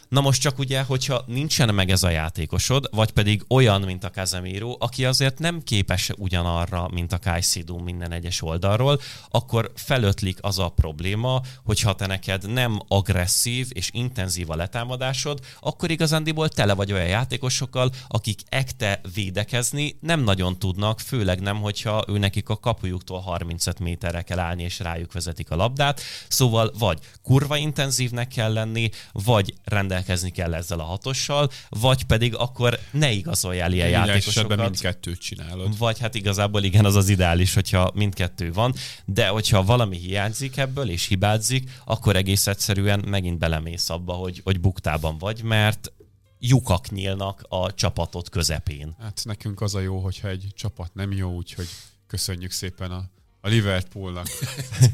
Na most csak ugye, hogyha nincsen meg ez a játékosod, vagy pedig olyan, mint a Casemiro, aki azért nem képes ugyanarra, mint a Kajszidú minden egyes oldalról, akkor felötlik az a probléma, hogyha te neked nem agresszív és intenzív a letámadásod, akkor igazándiból tele vagy olyan játékosokkal, akik ekte védekezni nem nagyon tudnak, főleg nem, hogyha ő nekik a kapujuktól 35 méterre kell állni, és rájuk vezetik a labdát. Szóval vagy kurva intenzívnek kell lenni, vagy rendelkezni rendelkezni kell ezzel a hatossal, vagy pedig akkor ne igazoljál ilyen Minden játékosokat. mindkettőt csinálod. Vagy hát igazából igen, az az ideális, hogyha mindkettő van, de hogyha valami hiányzik ebből és hibázik, akkor egész egyszerűen megint belemész abba, hogy, hogy buktában vagy, mert lyukak nyílnak a csapatot közepén. Hát nekünk az a jó, hogyha egy csapat nem jó, úgyhogy köszönjük szépen a, a Liverpoolnak.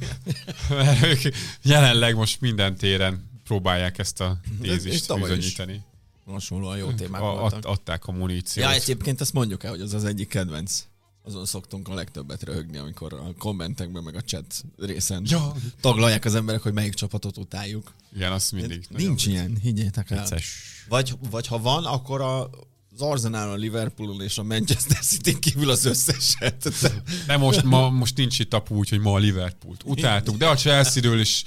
Mert ők jelenleg most minden téren próbálják ezt a tézist bizonyítani. Hasonlóan jó témák a, voltak. Adták a muníciót. Ja, egyébként ezt mondjuk el, hogy az az egyik kedvenc. Azon szoktunk a legtöbbet röhögni, amikor a kommentekben, meg a chat részen ja. taglalják az emberek, hogy melyik csapatot utáljuk. Igen, az mindig. Nincs ilyen, higgyétek el. Vagy, vagy ha van, akkor a az Arsenal, a Liverpool és a Manchester City kívül az összeset. De most, ma, most nincs itt tapu, úgyhogy ma a Liverpoolt utáltuk, de a Chelsea-ről is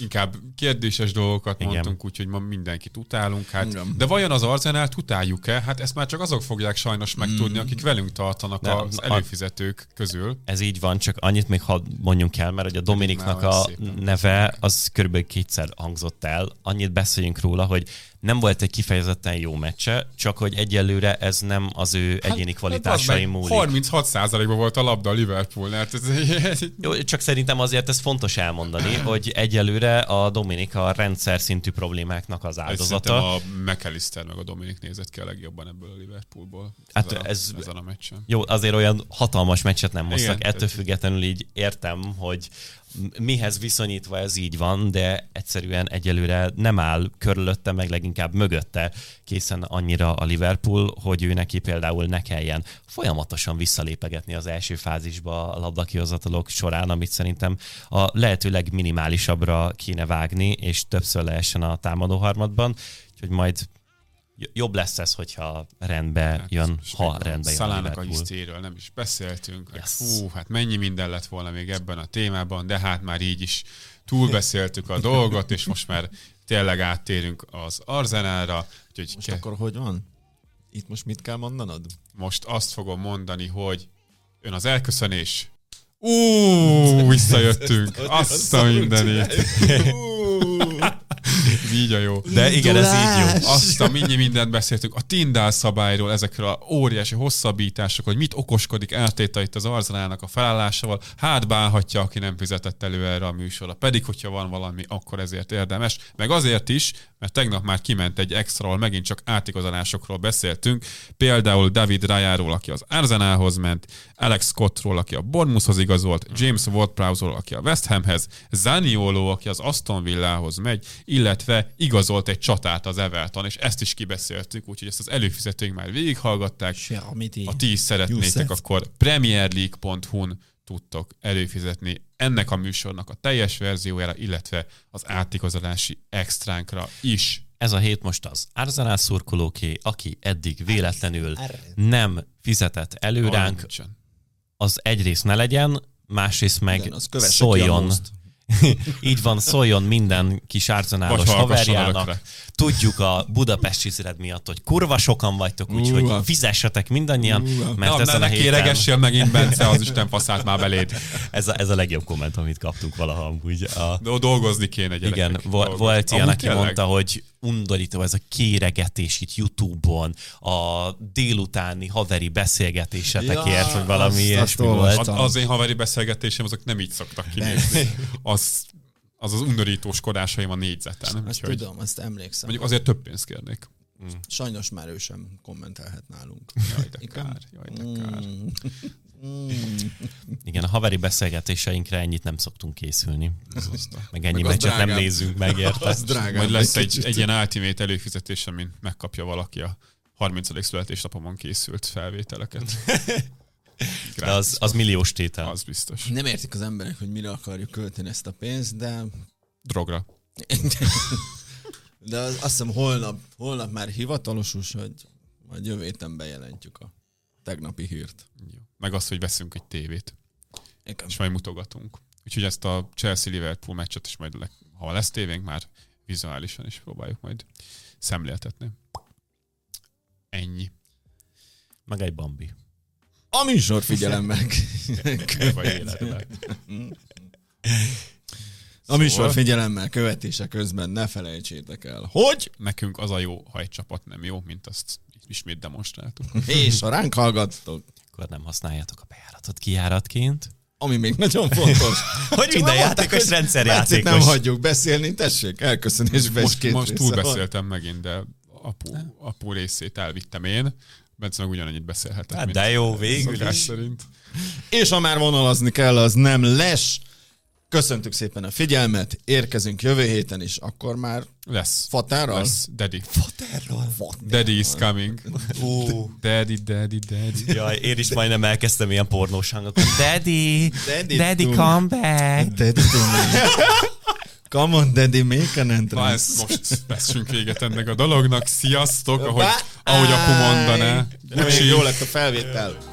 inkább kérdéses dolgokat Igen. mondtunk, úgyhogy ma mindenkit utálunk. Hát, Igen. de vajon az Arzenált utáljuk-e? Hát ezt már csak azok fogják sajnos megtudni, mm. akik velünk tartanak de, az előfizetők közül. Ez így van, csak annyit még ha mondjunk el, mert hogy a Dominiknak a neve az körülbelül kétszer hangzott el. Annyit beszéljünk róla, hogy nem volt egy kifejezetten jó meccse, csak hogy egyelőre ez nem az ő hát, egyéni kvalitásai hát múlik. 36%-ban volt a labda a Liverpool, hát ez... Jó, csak szerintem azért ez fontos elmondani, hogy egyelőre a Dominik a rendszer szintű problémáknak az áldozata. a McAllister meg a Dominik nézett ki a legjobban ebből a Liverpoolból. Hát ez, ez, ezen a meccsen. Jó, azért olyan hatalmas meccset nem hoztak, Igen, ettől függetlenül így értem, hogy mihez viszonyítva ez így van, de egyszerűen egyelőre nem áll körülötte, meg leginkább mögötte készen annyira a Liverpool, hogy ő neki például ne kelljen folyamatosan visszalépegetni az első fázisba a labdakihozatalok során, amit szerintem a lehető legminimálisabbra kéne vágni, és többször lehessen a támadó harmadban, úgyhogy majd jobb lesz ez, hogyha rendbe hát, jön, ha rendbe jön Szalának a hisztéről nem is beszéltünk. Yes. Hú, hát mennyi minden lett volna még ebben a témában, de hát már így is túlbeszéltük a dolgot, és most már tényleg áttérünk az Arzenára. Úgyhogy most ke- akkor hogy van? Itt most mit kell mondanod? Most azt fogom mondani, hogy ön az elköszönés. Ú, visszajöttünk. Azt a mindenit. így a jó. De igen, ez így jó. Azt a mennyi mindent beszéltük. A Tindál szabályról, ezekről a óriási hosszabbítások, hogy mit okoskodik eltéta itt az arzenának a felállásával. Hát bánhatja, aki nem fizetett elő erre a műsorra. Pedig, hogyha van valami, akkor ezért érdemes. Meg azért is, mert tegnap már kiment egy extra, megint csak átigazolásokról beszéltünk. Például David Rajáról, aki az Arzenálhoz ment, Alex Scottról, aki a Bournemouthhoz igazolt, James Ward-Prowse-ról, aki a West Hamhez, Zaniolo, aki az Aston Villahoz megy, illetve igazolt egy csatát az Everton, és ezt is kibeszéltük, úgyhogy ezt az előfizetőink már végighallgatták. Ha ti is szeretnétek, akkor premierleague.hu-n tudtok előfizetni ennek a műsornak a teljes verziójára, illetve az átigazolási extránkra is. Ez a hét most az Arsenal szurkolóké, aki eddig véletlenül nem fizetett előránk, az egyrészt ne legyen, másrészt meg Igen, szóljon. Így van, szóljon minden kis árzonálos haverjának. Tudjuk a budapesti szület miatt, hogy kurva sokan vagytok, úgyhogy fizessetek mindannyian, mert Na, ezen a héten... megint, Bence, az Isten faszát már beléd. Ez a, ez a legjobb komment, amit kaptunk valaha amúgy. A... De dolgozni kéne, gyerekek. Igen, dolgozni. volt ilyen, aki mondta, hogy undorító ez a kéregetés itt Youtube-on, a délutáni haveri beszélgetésetekért, ja, vagy valami ilyesmi volt. Az én haveri beszélgetésem, azok nem így szoktak kinézni. Az az az undorítóskodásaim a négyzeten. Ezt úgyhogy, tudom, ezt emlékszem. Mondjuk azért több pénzt kérnék. Mm. Sajnos már ő sem kommentelhet nálunk. Jaj, de kár, jaj, de kár. Mm. Mm. Igen, a haveri beszélgetéseinkre ennyit nem szoktunk készülni. Meg ennyi meg meccset nem nézünk meg, érted? Majd lesz egy, egy ilyen ultimate előfizetés, amin megkapja valaki a 30. születésnapomon készült felvételeket. De az, az milliós tétel. Az biztos. Nem értik az emberek, hogy mire akarjuk költeni ezt a pénzt, de... Drogra. de az, azt hiszem holnap, holnap már hivatalos, hogy majd jövő héten bejelentjük a tegnapi hírt. Jó. Meg azt, hogy veszünk egy tévét. Igen. És majd mutogatunk. Úgyhogy ezt a Chelsea-Liverpool meccset is majd, le, ha lesz tévénk, már vizuálisan is próbáljuk majd szemléltetni. Ennyi. Meg egy Bambi. A műsor figyelemmel. A műsor szóval- figyelemmel követése közben ne felejtsétek el, hogy nekünk az a jó, ha egy csapat nem jó, mint azt ismét demonstráltuk. És ha ránk hallgattok, akkor nem használjátok a bejáratot kijáratként. Ami még nagyon fontos. hogy minden játékos rendszerjátékos. nem hagyjuk beszélni, tessék, elköszönésbe most, két most túl beszéltem megint, de apu, apu részét elvittem én. Bence meg ugyanannyit beszélhetett. Hát de jó, végül is. Szerint. És ha már vonalazni kell, az nem les. Köszöntük szépen a figyelmet, érkezünk jövő héten is, akkor már lesz. Fatárral? Lesz, daddy. Fatárral? Daddy is coming. Uh. Daddy, daddy, daddy. Jaj, én is majdnem elkezdtem ilyen pornós hangokon. Daddy, daddy, daddy come back. Daddy to me. Come on, daddy, make an entrance. most veszünk véget ennek a dolognak. Sziasztok! Ahogy, ahogy apu mondaná. Jó lett a felvétel.